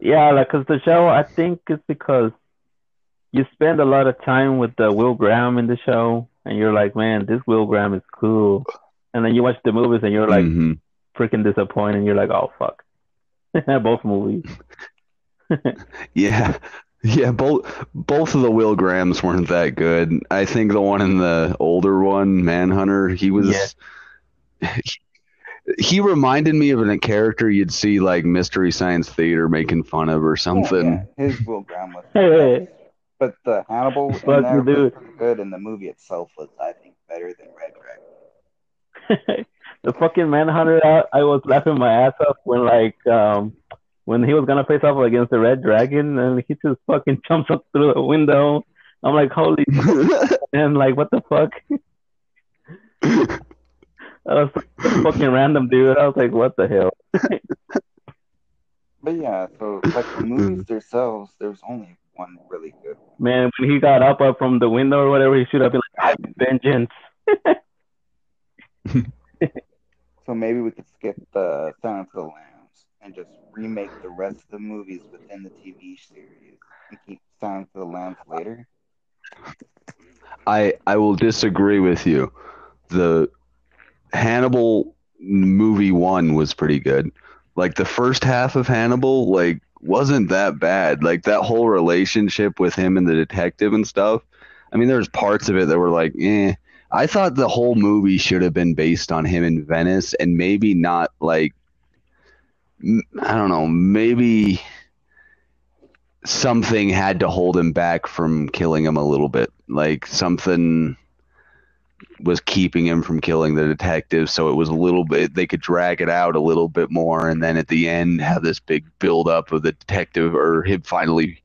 Yeah, like, cause the show, I think it's because you spend a lot of time with the Will Graham in the show, and you're like, man, this Will Graham is cool. And then you watch the movies, and you're like Mhm. freaking disappointed, and you're like, oh fuck, <laughs> both movies. <laughs> <laughs> Yeah. Yeah, both both of the Will Grahams weren't that good. I think the one in the older one, Manhunter, he was he, <laughs> he reminded me of a character you'd see like Mystery Science Theater making fun of or something. Yeah, his Will Graham was Hey. <laughs> But the Hannibal in Fuck there you, was good, and the movie itself was, I think, better than Red Dragon. the fucking Manhunter. I, I was laughing my ass off when like um when he was gonna face off against the Red Dragon and he just fucking <laughs> jumps up through the window. I'm like, holy <laughs> and like what the fuck? <laughs> that was fucking random, dude. I was like, what the hell? But yeah, so like the movies <clears throat> themselves, there's only one really good one. Man, when he got up, up from the window or whatever, he should have been like, "I vengeance." So maybe we could skip the Silence of the Lambs and just remake the rest of the movies within the TV series and keep Silence of the Lambs later. I I will disagree with you. The Hannibal movie one was pretty good. Like the first half of Hannibal, like wasn't that bad. Like that whole relationship with him and the detective and stuff. I mean, there's parts of it that were like, eh. I thought the whole movie should have been based on him in Venice and maybe not like I don't know, maybe something had to hold him back from killing him a little bit. Like something was keeping him from killing the detective, so it was a little bit they could drag it out a little bit more and then at the end have this big build up of the detective or him finally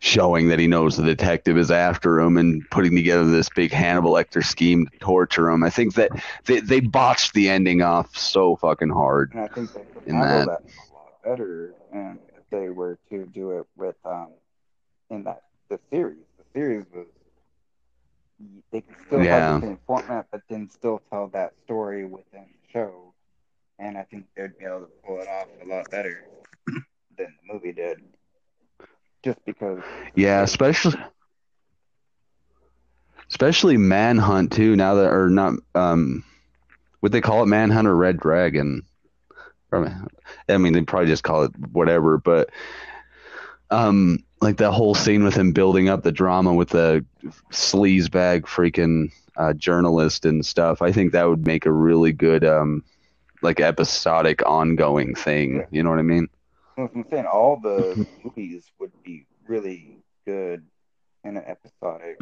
showing that he knows the detective is after him and putting together this big Hannibal Lecter scheme to torture him. I think that they, they botched the ending off so fucking hard. And I think they could handle that. that. a lot better and if they were to do it with um in that the series. The series was they could still Yeah. have the same format but then still tell that story within the show. And I think they'd be able to pull it off a lot better <clears throat> than the movie did. Just because Yeah, especially especially Manhunter. Now that or not, um, what they call it, Manhunt or Red Dragon. I mean, they probably just call it whatever, but um, like that whole scene with him building up the drama with the sleaze bag freaking uh, journalist and stuff. I think that would make a really good um, like episodic ongoing thing. You know what I mean? Well, I'm saying all the movies would be really good and an episodic,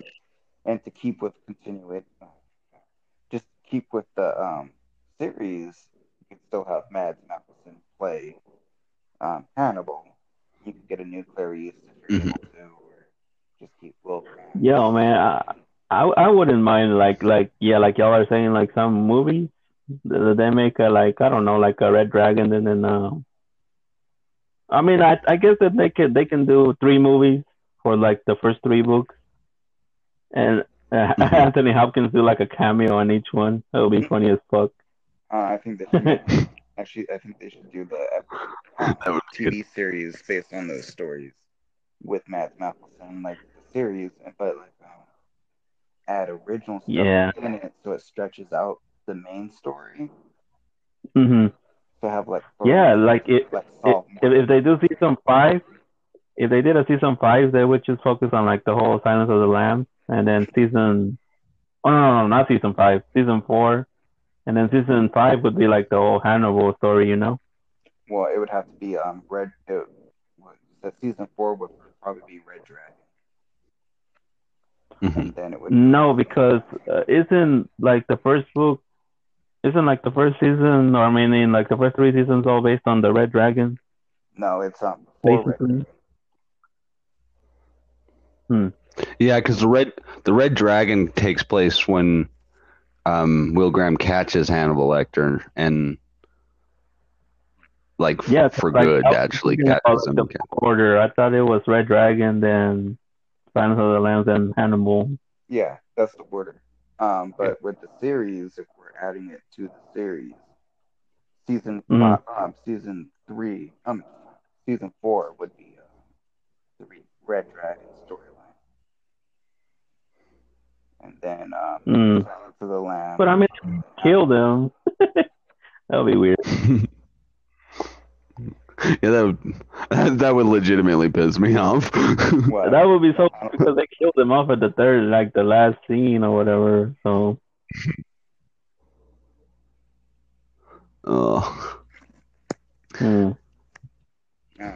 and to keep with continuity, just keep with the um, series, you could still have Mads Mikkelsen play um, Hannibal. You could get a new Clarice if you're Mhm. able to, or just keep Will. Graham. Yo, man, I, I I wouldn't mind like like yeah, like y'all are saying like some movies that they make a like I don't know like a Red Dragon and then um. I mean, I I guess that they could they can do three movies for like the first three books, and uh, <laughs> Mhm. Anthony Hopkins do like a cameo on each one. That would be funny as fuck. Uh, I think they should, <laughs> actually, I think they should do the That good. TV series based on those stories with Mads Mikkelsen, like the series, but like um, add original stuff Yeah. in it so it stretches out the main story. hmm To have like Yeah, like it, like if, solve more. if they do season five, if they did a season five, they would just focus on like the whole Silence of the Lambs, and then season, oh no, no, no, not season five, season four, and then season five would be like the whole Hannibal story, you know? well, it would have to be um Red. It, what, the season four would probably be Red Dragon, Mhm. and then it would. No, because uh, isn't like the first book, isn't like the first season, or I mean, in like the first three seasons, all based on the Red Dragon, No, it's um before basically. Dragon. Yeah, because the red the red dragon takes place when um, Will Graham catches Hannibal Lecter and like f- Yeah, for like, good actually thinking catches him. the order. I thought it was Red Dragon, then Silence of the Lambs, then Hannibal. Yeah, that's the order. Um, but with the series, if we're adding it to the series, season Mhm. five, um, season three, um, season four would be uh, the Re- Red Dragon storyline, and then um, Mm. Silence of the Lamb. But I mean, kill them. <laughs> that would be weird. <laughs> yeah, that would <laughs> that would legitimately piss me off. What? That would be so because they killed them off at the third, like the last scene or whatever. So Ugh. hmm. I.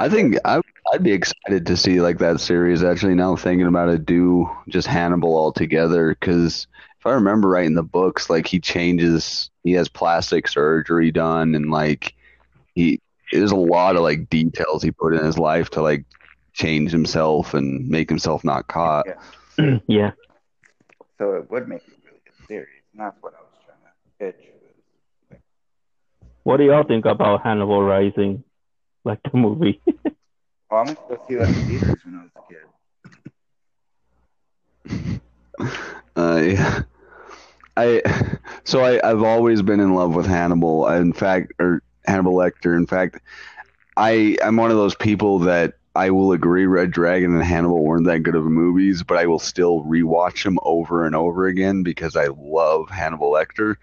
I think I I'd be excited to see like that series. Actually, now thinking about it, do just Hannibal altogether because if I remember right in the books, like he changes, he has plastic surgery done, and like he there's a lot of like details he put in his life to like change himself and make himself not caught. Yeah. <clears throat> yeah. So it would make a really good series. And that's what I was trying to pitch. Was, What do y'all think about Hannibal Rising? Like the movie? <laughs> Oh, I'm going to go see that in theaters when I was a kid. Uh, yeah. I so I I've always been in love with Hannibal. In fact, or Hannibal Lecter. In fact, I I'm one of those people that I will agree Red Dragon and Hannibal weren't that good of movies, but I will still rewatch them over and over again because I love Hannibal Lecter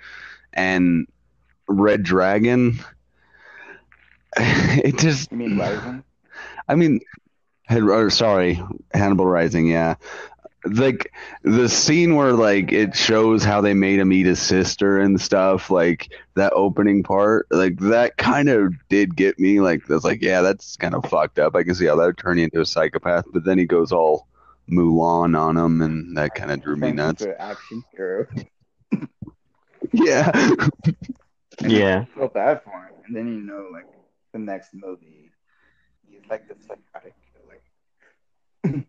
and Red Dragon. <laughs> It just You mean Rising? I mean, or uh, sorry, Hannibal Rising. Yeah, like the scene where like it shows how they made him eat his sister and stuff. Like that opening part, like that kind of did get me. Like that's like, yeah, that's kind of fucked up. I can see how that would turn you into a psychopath. But then he goes all Mulan on him, and that kind of drew me Thank nuts. action hero. <laughs> Yeah, <laughs> <laughs> And Yeah. feel bad for him. And then you know, like, the next movie, he's like the psychotic, like, <laughs>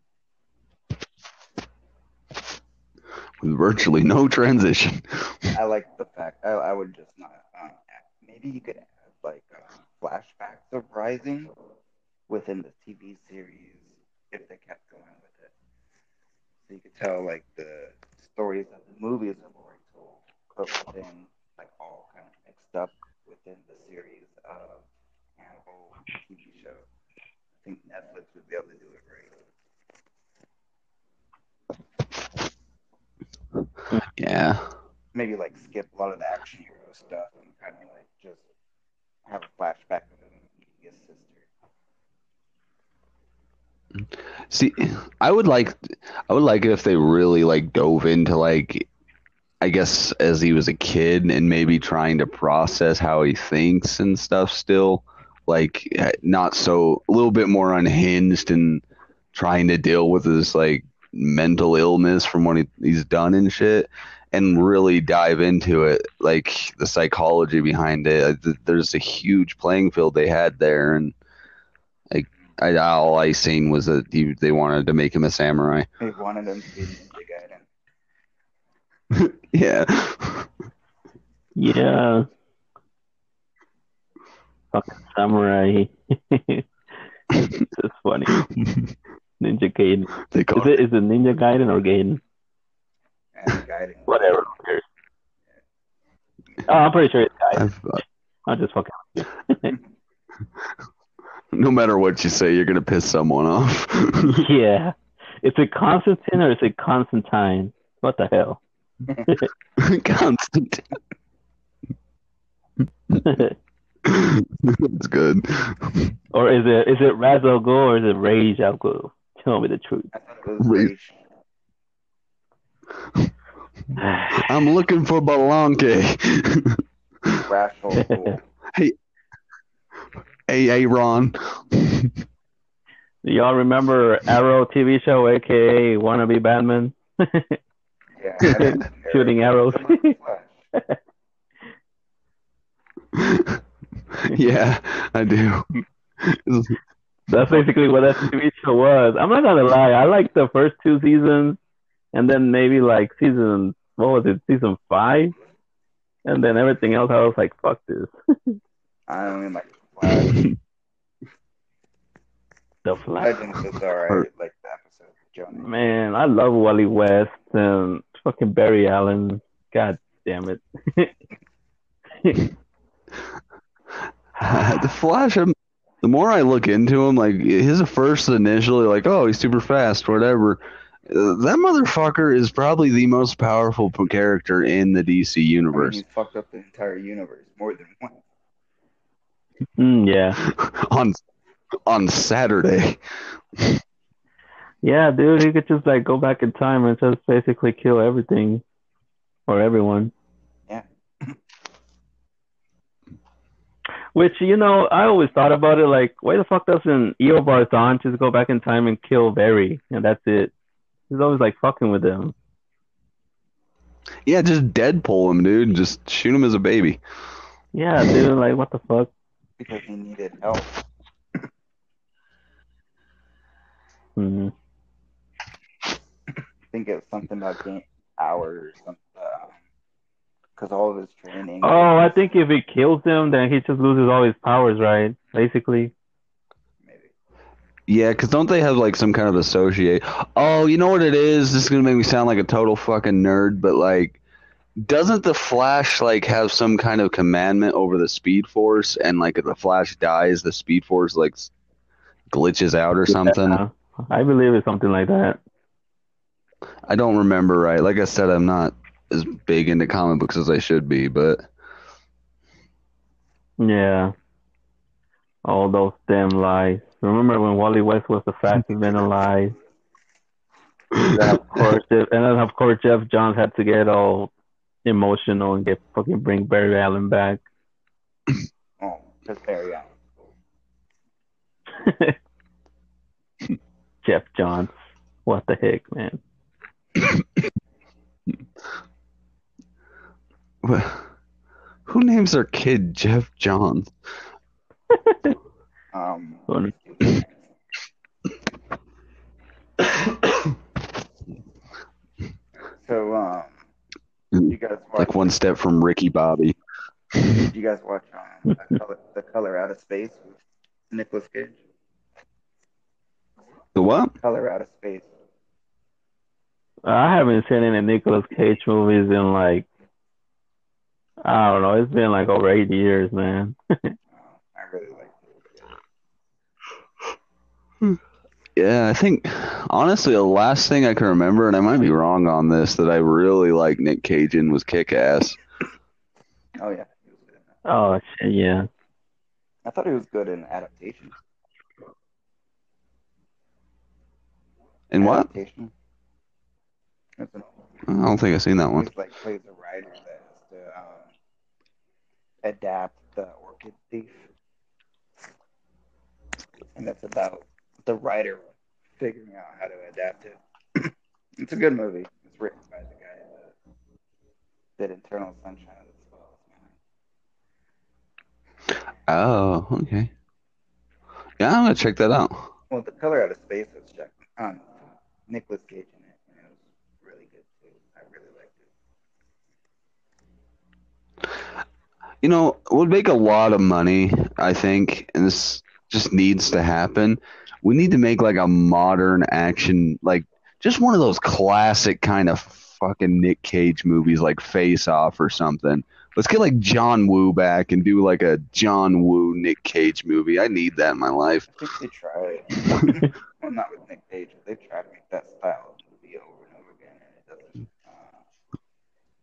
with virtually no transition. I like the fact, I, I would just not, um, maybe you could add, like, um, flashbacks of Rising within the TV series if they kept going with it. So you could tell, like, the stories that the movies have already told, but within, like, all of up within the series of Hannibal TV show. I think Netflix would be able to do it right. Yeah, Maybe like skip a lot of the action hero stuff and kind of like just have a flashback of him his sister. See, I would like, I would like it if they really like dove into like, I guess as he was a kid and maybe trying to process how he thinks and stuff. Still, like not so a little bit more unhinged and trying to deal with his like mental illness from what he, he's done and shit, and really dive into it, like the psychology behind it. There's a huge playing field they had there, and I, all I seen was that he, they wanted to make him a samurai. They wanted him to be. <laughs> Yeah. Yeah. Fucking samurai. <laughs> That's funny. <laughs> Ninja Gaiden. they Is call it is it Ninja Gaiden or Gaiden? And Gaiden. Whatever. who? Oh, I'm pretty sure it's Gaiden. I've, uh, I'm just fucking. no matter what you say, you're gonna piss someone off. yeah. Is it Constantine or is it Constantine? What the hell? <laughs> Constant. <laughs> That's good. or is it is it Raz Al Ghul or is it Rage Al Ghul? Tell me the truth. I thought it was Wait. Rage. I'm looking for Balanque. Rational Fool. hey, hey, Ron. Do y'all remember Arrow TV show, aka Wannabe Batman? <laughs> Yeah, <laughs> Shooting arrows. <laughs> yeah, I do. That's basically what that TV show was. I'm not gonna lie, I liked the first two seasons, and then maybe like season what was it, season five, and then everything else. I was like, fuck this. <laughs> I don't mean like Flash. The Flash. Legends is alright, like the episode with Johnny. Man, I love Wally West and fucking Barry Allen. God damn it. <laughs> the Flash. um, The more I look into him, like his first initially, like, oh, he's super fast, whatever. Uh, that motherfucker is probably the most powerful character in the DC I mean, universe. fucked up the entire universe more than once. Mm, yeah. <laughs> on on Saturday. Yeah, dude, he could just like go back in time and just basically kill everything or everyone. Yeah. <clears throat> Which, you know, I always thought about it like, why the fuck doesn't Eobard Thawne just go back in time and kill Barry? And that's it. He's always like fucking with him. Yeah, just Deadpool him, dude. Just shoot him as a baby. Yeah, dude. Like, what the fuck? because he needed help. hmm I think it was something about gain hours, something. Uh, because all of his training. Oh, I think if he kills him, then he just loses all his powers, right? Basically. Yeah, because don't they have like some kind of associate? Oh, you know what it is? This is gonna make me sound like a total fucking nerd, but like, doesn't the Flash like have some kind of commandment over the Speed Force? And like, if the Flash dies, the Speed Force like glitches out or something. Yeah, I believe it's something like that. I don't remember right. Like I said, I'm not as big into comic books as I should be, but Yeah. All those damn lies. Remember when Wally West was the fastest man alive? And of course, Geoff, and then of course Geoff Johns had to get all emotional and get fucking bring Barry Allen back. <laughs> Oh, just Barry Allen. <laughs> Geoff Johns. What the heck, man? <coughs> who names their kid Geoff Johns? <laughs> Um, <coughs> so, um, you guys watch? Like one step from Ricky Bobby. <laughs> You guys watch um, the, color, the Color Out of Space with Nicolas Cage? The what? Color Out of Space. I haven't seen any Nicolas Cage movies in like I don't know. It's been like over eight years, man. Uh, <laughs> I really like it. Yeah, I think honestly the last thing I can remember, and I might be wrong on this, that I really like Nick Cage in was Kick Ass. Oh yeah, he was good in that. oh shit, yeah. I thought he was good in adaptation. And what? That's an I don't think I've seen that one. Like plays a writer that has to um, adapt the Orchid Thief, and that's about the writer figuring out how to adapt it. <clears throat> it's a good movie. It's written by the guy that did Eternal Sunshine Oh, okay. Yeah, I'm gonna check that out. Well, the color out of space was Jack, um, Nicolas Cage in it, and it was really good too. I really liked it. You know, would make a lot of money, I think, and this just needs to happen. We need to make like a modern action, like just one of those classic kind of fucking Nick Cage movies, like Face Off or something. Let's get like John Woo back and do like a John Woo Nick Cage movie. I need that in my life. I think they tried. <laughs> well, not with Nick Cage, but they tried to make that style of movie over and over again, and it doesn't. Uh,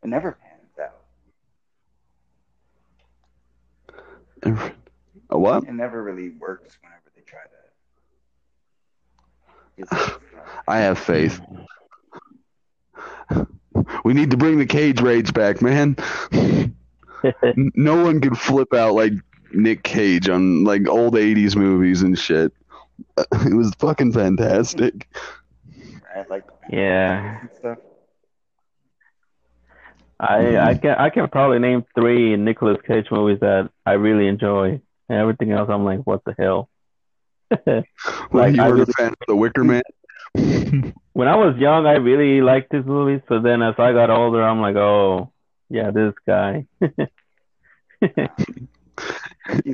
it never pans out. A what? It never really works whenever they try to. that. I have faith. We need to bring the cage rage back, man. No one can flip out like Nick Cage on like old 80s movies and shit. <laughs> It was fucking fantastic. Right? Like Yeah. And stuff. I mm-hmm. I can I can probably name three Nicolas Cage movies that I really enjoy. And everything else I'm like, what the hell? <laughs> Well, Like, you I were a fan of The Wicker Man? <laughs> when I was young, I really liked this movie. So then, as I got older, I'm like, oh, yeah, this guy. <laughs>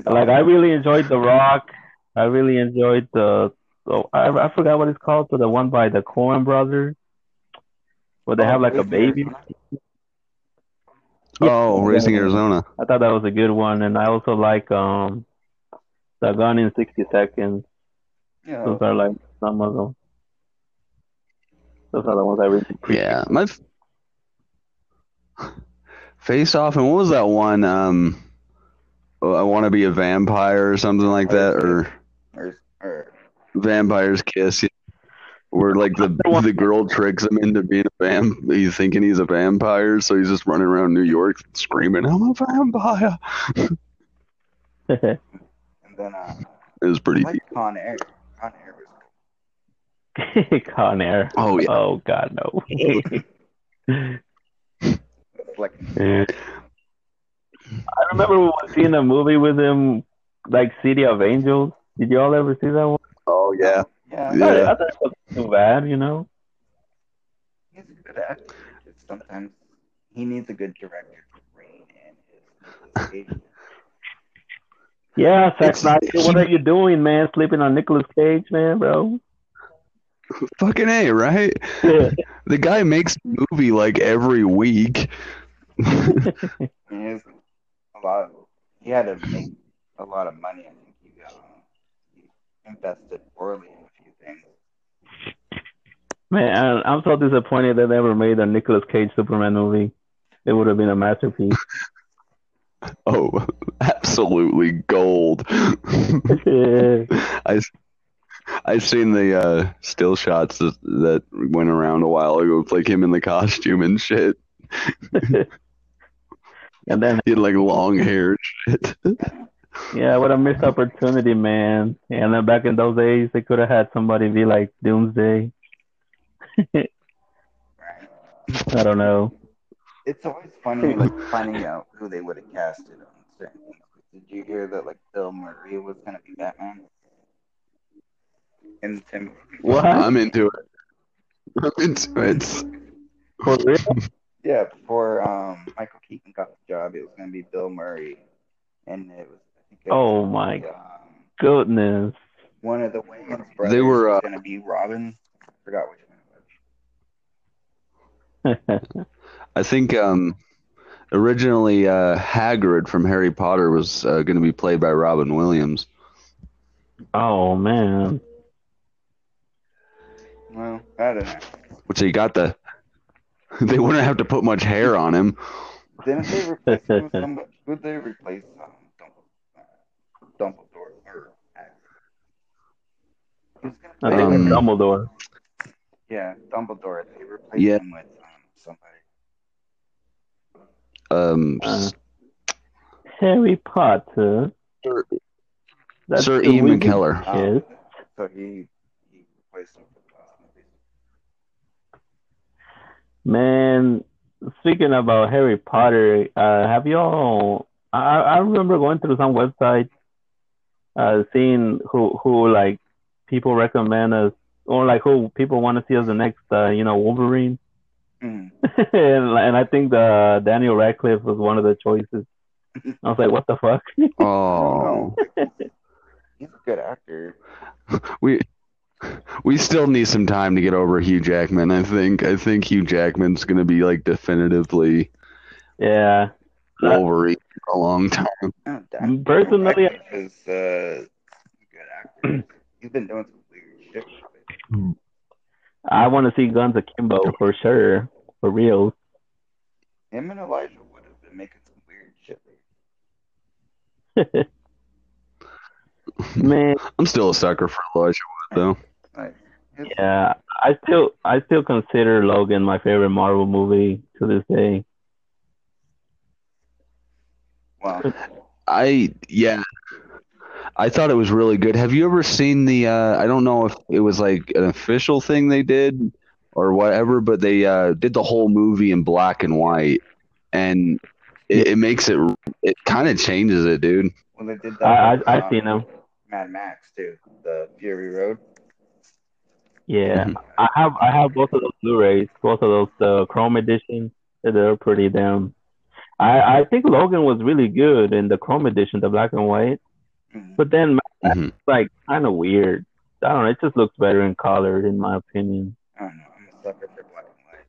Like, I really enjoyed The Rock. I really enjoyed the. Oh, I I forgot what it's called. So the one by the Coen Brothers, where they oh, have like a baby. <laughs> Arizona. Oh, Raising Arizona. I thought that was a good one, and I also like um, the Gone in 60 Seconds. Yeah, Those are like some of them. Those are the ones I really appreciate. Yeah, my f- Face Off, and what was that one? Um, oh, I want to be a vampire or something like that, or or, or Vampire's Kiss. yeah. Where like the <laughs> the girl tricks him into being a vamp, he's thinking he's a vampire, so he's just running around New York screaming, "I'm a vampire." <laughs> and then uh, It was I pretty. like deep. Con Air. Con Air was <laughs> Con Air. Oh yeah, Oh God, no. Yeah. I remember we were seeing a movie with him, like City of Angels. Did y'all ever see that one? Oh yeah. Yeah, I thought, Yeah. I thought it wasn't too bad, you know. he's a good actor. Just sometimes he needs a good director to rein in his Yeah, Zack It's- Snyder, what are you doing, man? Sleeping on Nicolas Cage, man, bro. Fucking a right. Yeah. The guy makes a movie like every week. He has a lot. He had to make a lot of money. I think he, uh, he invested poorly in a few things. Man, I- I'm so disappointed they never made a Nicolas Cage Superman movie. It would have been a masterpiece. <laughs> oh, absolutely gold. yeah. <laughs> I I seen the uh, still shots that, that went around a while ago, with, like him in the costume and shit. <laughs> and then, He had like long hair shit. yeah, what a missed opportunity, man. And then back in those days, they could have had somebody be like Doomsday. Right. <laughs> I don't know. It's always funny, like finding out who they would have casted on certain things. Did you hear that, like Bill Murray was gonna be Batman? In Tim. What? I'm into it. I'm into it. For real? Yeah, before um Michael Keaton got the job, it was gonna be Bill Murray, and it was. I think it Oh was, my Um, goodness. one of the Wayans brothers were, was uh, gonna be Robin. I forgot which one it was. <laughs> I think um, originally uh, Hagrid from Harry Potter was uh, going to be played by Robin Williams. oh man. Well, I don't know. Which he got the. <laughs> They wouldn't have to put much hair on him. Didn't they replace him with somebody? Who'd they replace um, Dumbledore? Uh, Dumbledore or Hagrid? He was gonna I think Um, Dumbledore. Yeah, Dumbledore. They replaced Yeah. him with somebody. Um, Uh, Harry Potter. Sir, That's Sir the Ian wizard. McKellen. Yes. So he he replaced him for the last movie. Man, speaking about Harry Potter, uh, have y'all? I, I remember going through some websites, uh, seeing who who like people recommend us, or like who people want to see as the next, uh, you know, Wolverine. Mhm. <laughs> and and I think the Daniel Radcliffe was one of the choices. I was like, what the fuck? Oh, <laughs> He's a good actor. we we still need some time to get over Hugh Jackman. I think. I think Hugh Jackman's going to be like definitively yeah. Wolverine for a long time. <laughs> Personally, is uh, a good actor. <clears throat> He's been doing some weird shit. Lately. I want to see Guns Akimbo <laughs> for sure, for real. Him and Elijah would have been making some weird shit. <laughs> Man, I'm still a sucker for Elijah Wood, though. Like, yeah, I still I still consider Logan my favorite Marvel movie to this day. Wow. I yeah. I thought it was really good. Have you ever seen the uh I don't know if it was like an official thing they did or whatever, but they uh did the whole movie in black and white and it, it makes it it kind of changes it, dude. well, they did that. I with, I I um, seen them. Mad Max too. The Fury Road. Yeah, Mhm. I have I have both of those Blu-rays, both of those uh, Chrome editions. They're pretty damn. I I think Logan was really good in the Chrome edition, the black and white. Mhm. But then Mhm. like kind of weird. I don't know. It just looks better in color, in my opinion. I don't know. I'm a sucker for black and white.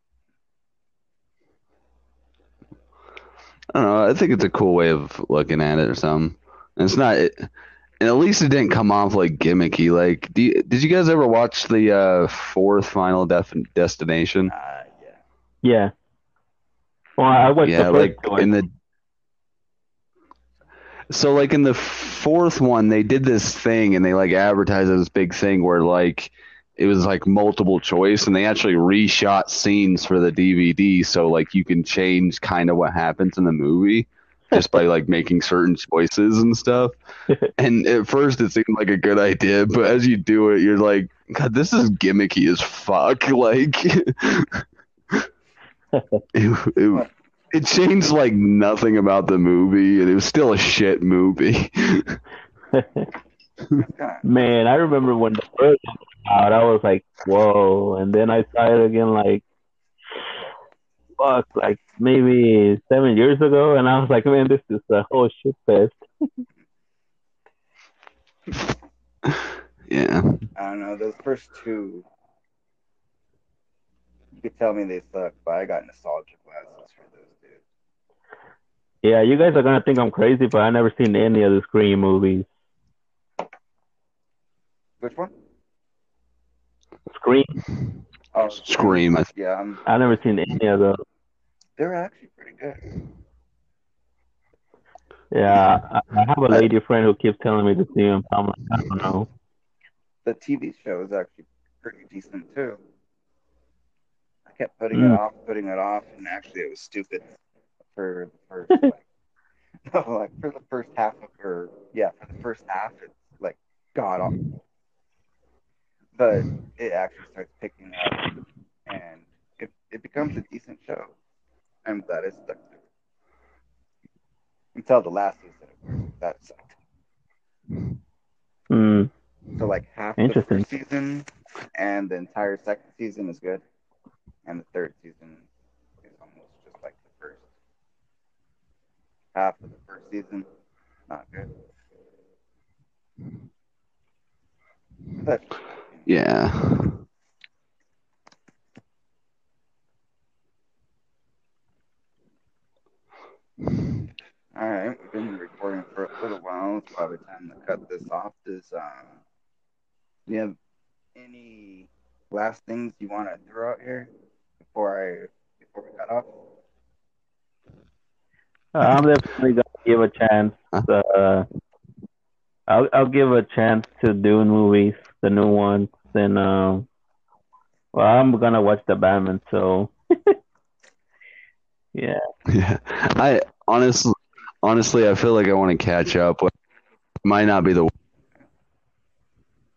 I don't know. I think it's a cool way of looking at it or something. And it's not it, and at least it didn't come off like gimmicky. Like, do you, did you guys ever watch the uh, fourth Final Def- Destination? Uh, yeah. Yeah. Well, I watched yeah, the like one. in the so like in the fourth one they did this thing and they like advertised this big thing where like it was like multiple choice and they actually reshot scenes for the DVD so like you can change kind of what happens in the movie just by like making certain choices and stuff. <laughs> And at first it seemed like a good idea, but as you do it you're like god this is gimmicky as fuck <laughs> like <laughs> it, it, it changed like nothing about the movie, and it was still a shit movie. <laughs> Man, I remember when the first came out, I was like, whoa. And then I saw it again, like, fuck, like maybe seven years ago. And I was like, man, this is a whole shit fest. yeah. I don't know. Those first two, you could tell me they suck, but I got nostalgia glasses for those dudes. Yeah, you guys are gonna think I'm crazy, but I never seen any of the Scream movies. Which one? Scream. Oh, Scream. I- Yeah, I'm, I never seen any of those. they're actually pretty good. Yeah, I, I have a lady friend who keeps telling me to see them. I'm like, I don't know. The TV show is actually pretty decent too. I kept putting Mm. it off, putting it off, and actually it was stupid for the first <laughs> like, <laughs> no, like for the first half of her. Yeah, for the first half, it's like god awful. But it actually starts picking up, and it it becomes a decent show. I'm glad it stuck to it. Until the last season, of course, that sucked. Mm. So like half the first season and the entire second season is good, and the third season is almost just like the first half of the first season. Not good. That's Yeah. all right. We've been recording for a little while. It's probably time to cut this off. Does um, do you have any last things you want to throw out here before I before we cut off? I'm definitely gonna give a chance. Uh, I'll I'll give a chance to Dune movies, the new ones, and um, well, I'm gonna watch the Batman. So, <laughs> yeah, Yeah. I honestly, honestly, I feel like I want to catch up. With, might not be the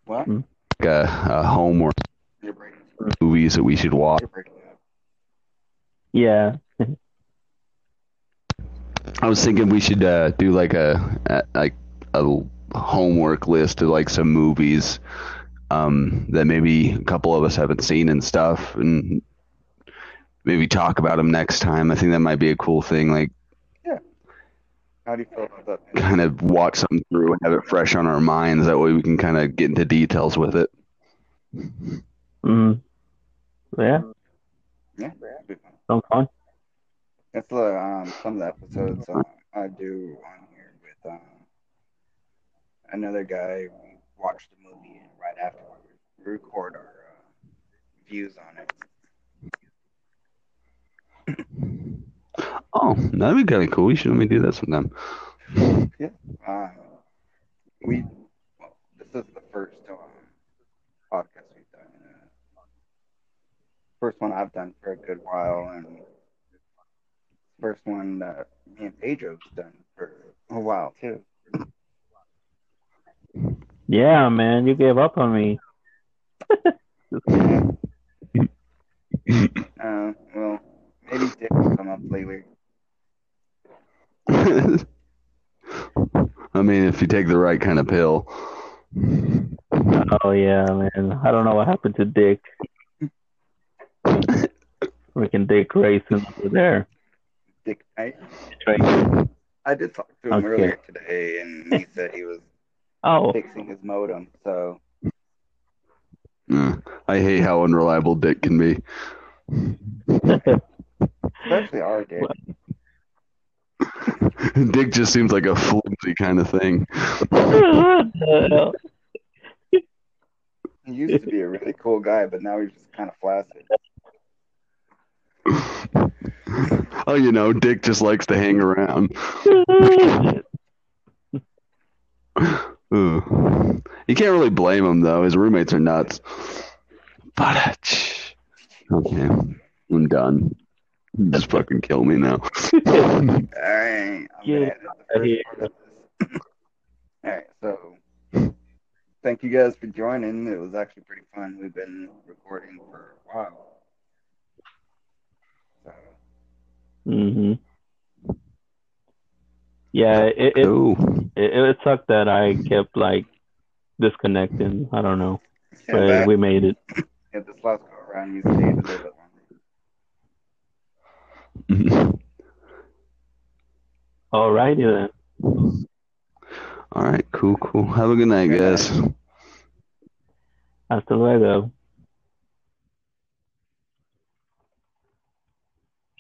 What? Mm. like a, a homework movies that we should watch. You're breaking up. yeah, I was thinking we should uh, do like a, a like a homework list of like some movies um, that maybe a couple of us haven't seen and stuff, and maybe talk about them next time. I think that might be a cool thing. Like yeah, How do you feel about that? kind of watch something through and have it fresh on our minds. That way we can kind of get into details with it. mm. yeah, Yeah, that'd be sounds fun. That's like um, some of the episodes uh, I do on here with um, another guy. We watch the movie and right after we record our uh, views on it. Oh, that'd be kind of cool. We should let me do that sometime. Uh, we well, this is the first um, podcast we've done. Uh, first one I've done for a good while, and first one that me and Pedro's done for a while too. Yeah, man, you gave up on me. <laughs> Uh, well, maybe Dick will come up later. <laughs> I mean, if you take the right kind of pill. Oh yeah, man. I don't know what happened to Dick. <laughs> Freaking Dick Grayson over there. Dick, I, Right. I did talk to him Okay. earlier today, and he <laughs> said he was Oh, fixing his modem. So Uh, I hate how unreliable Dick can be. especially our Dick. <laughs> Dick just seems like a flimsy kind of thing. what the hell? He used to be a really cool guy, but now he's just kind of flaccid. <laughs> oh, you know, Dick just likes to hang around. <laughs> Ugh. You can't really blame him though. His roommates are nuts. But okay, I'm done. Just fucking kill me now. <laughs> All right, Yeah, gonna edit the I hear first part of this. All right, so thank you guys for joining. It was actually pretty fun. We've been recording for a while. So hmm Yeah, it it, Cool. it it sucked that I kept like disconnecting. I don't know, Yeah, but but we made it. yeah, this last go around, you stayed a little bit longer. Mhm. <laughs> Alrighty then. All right, cool, cool. Have a good night, Good night. guys. Hasta luego.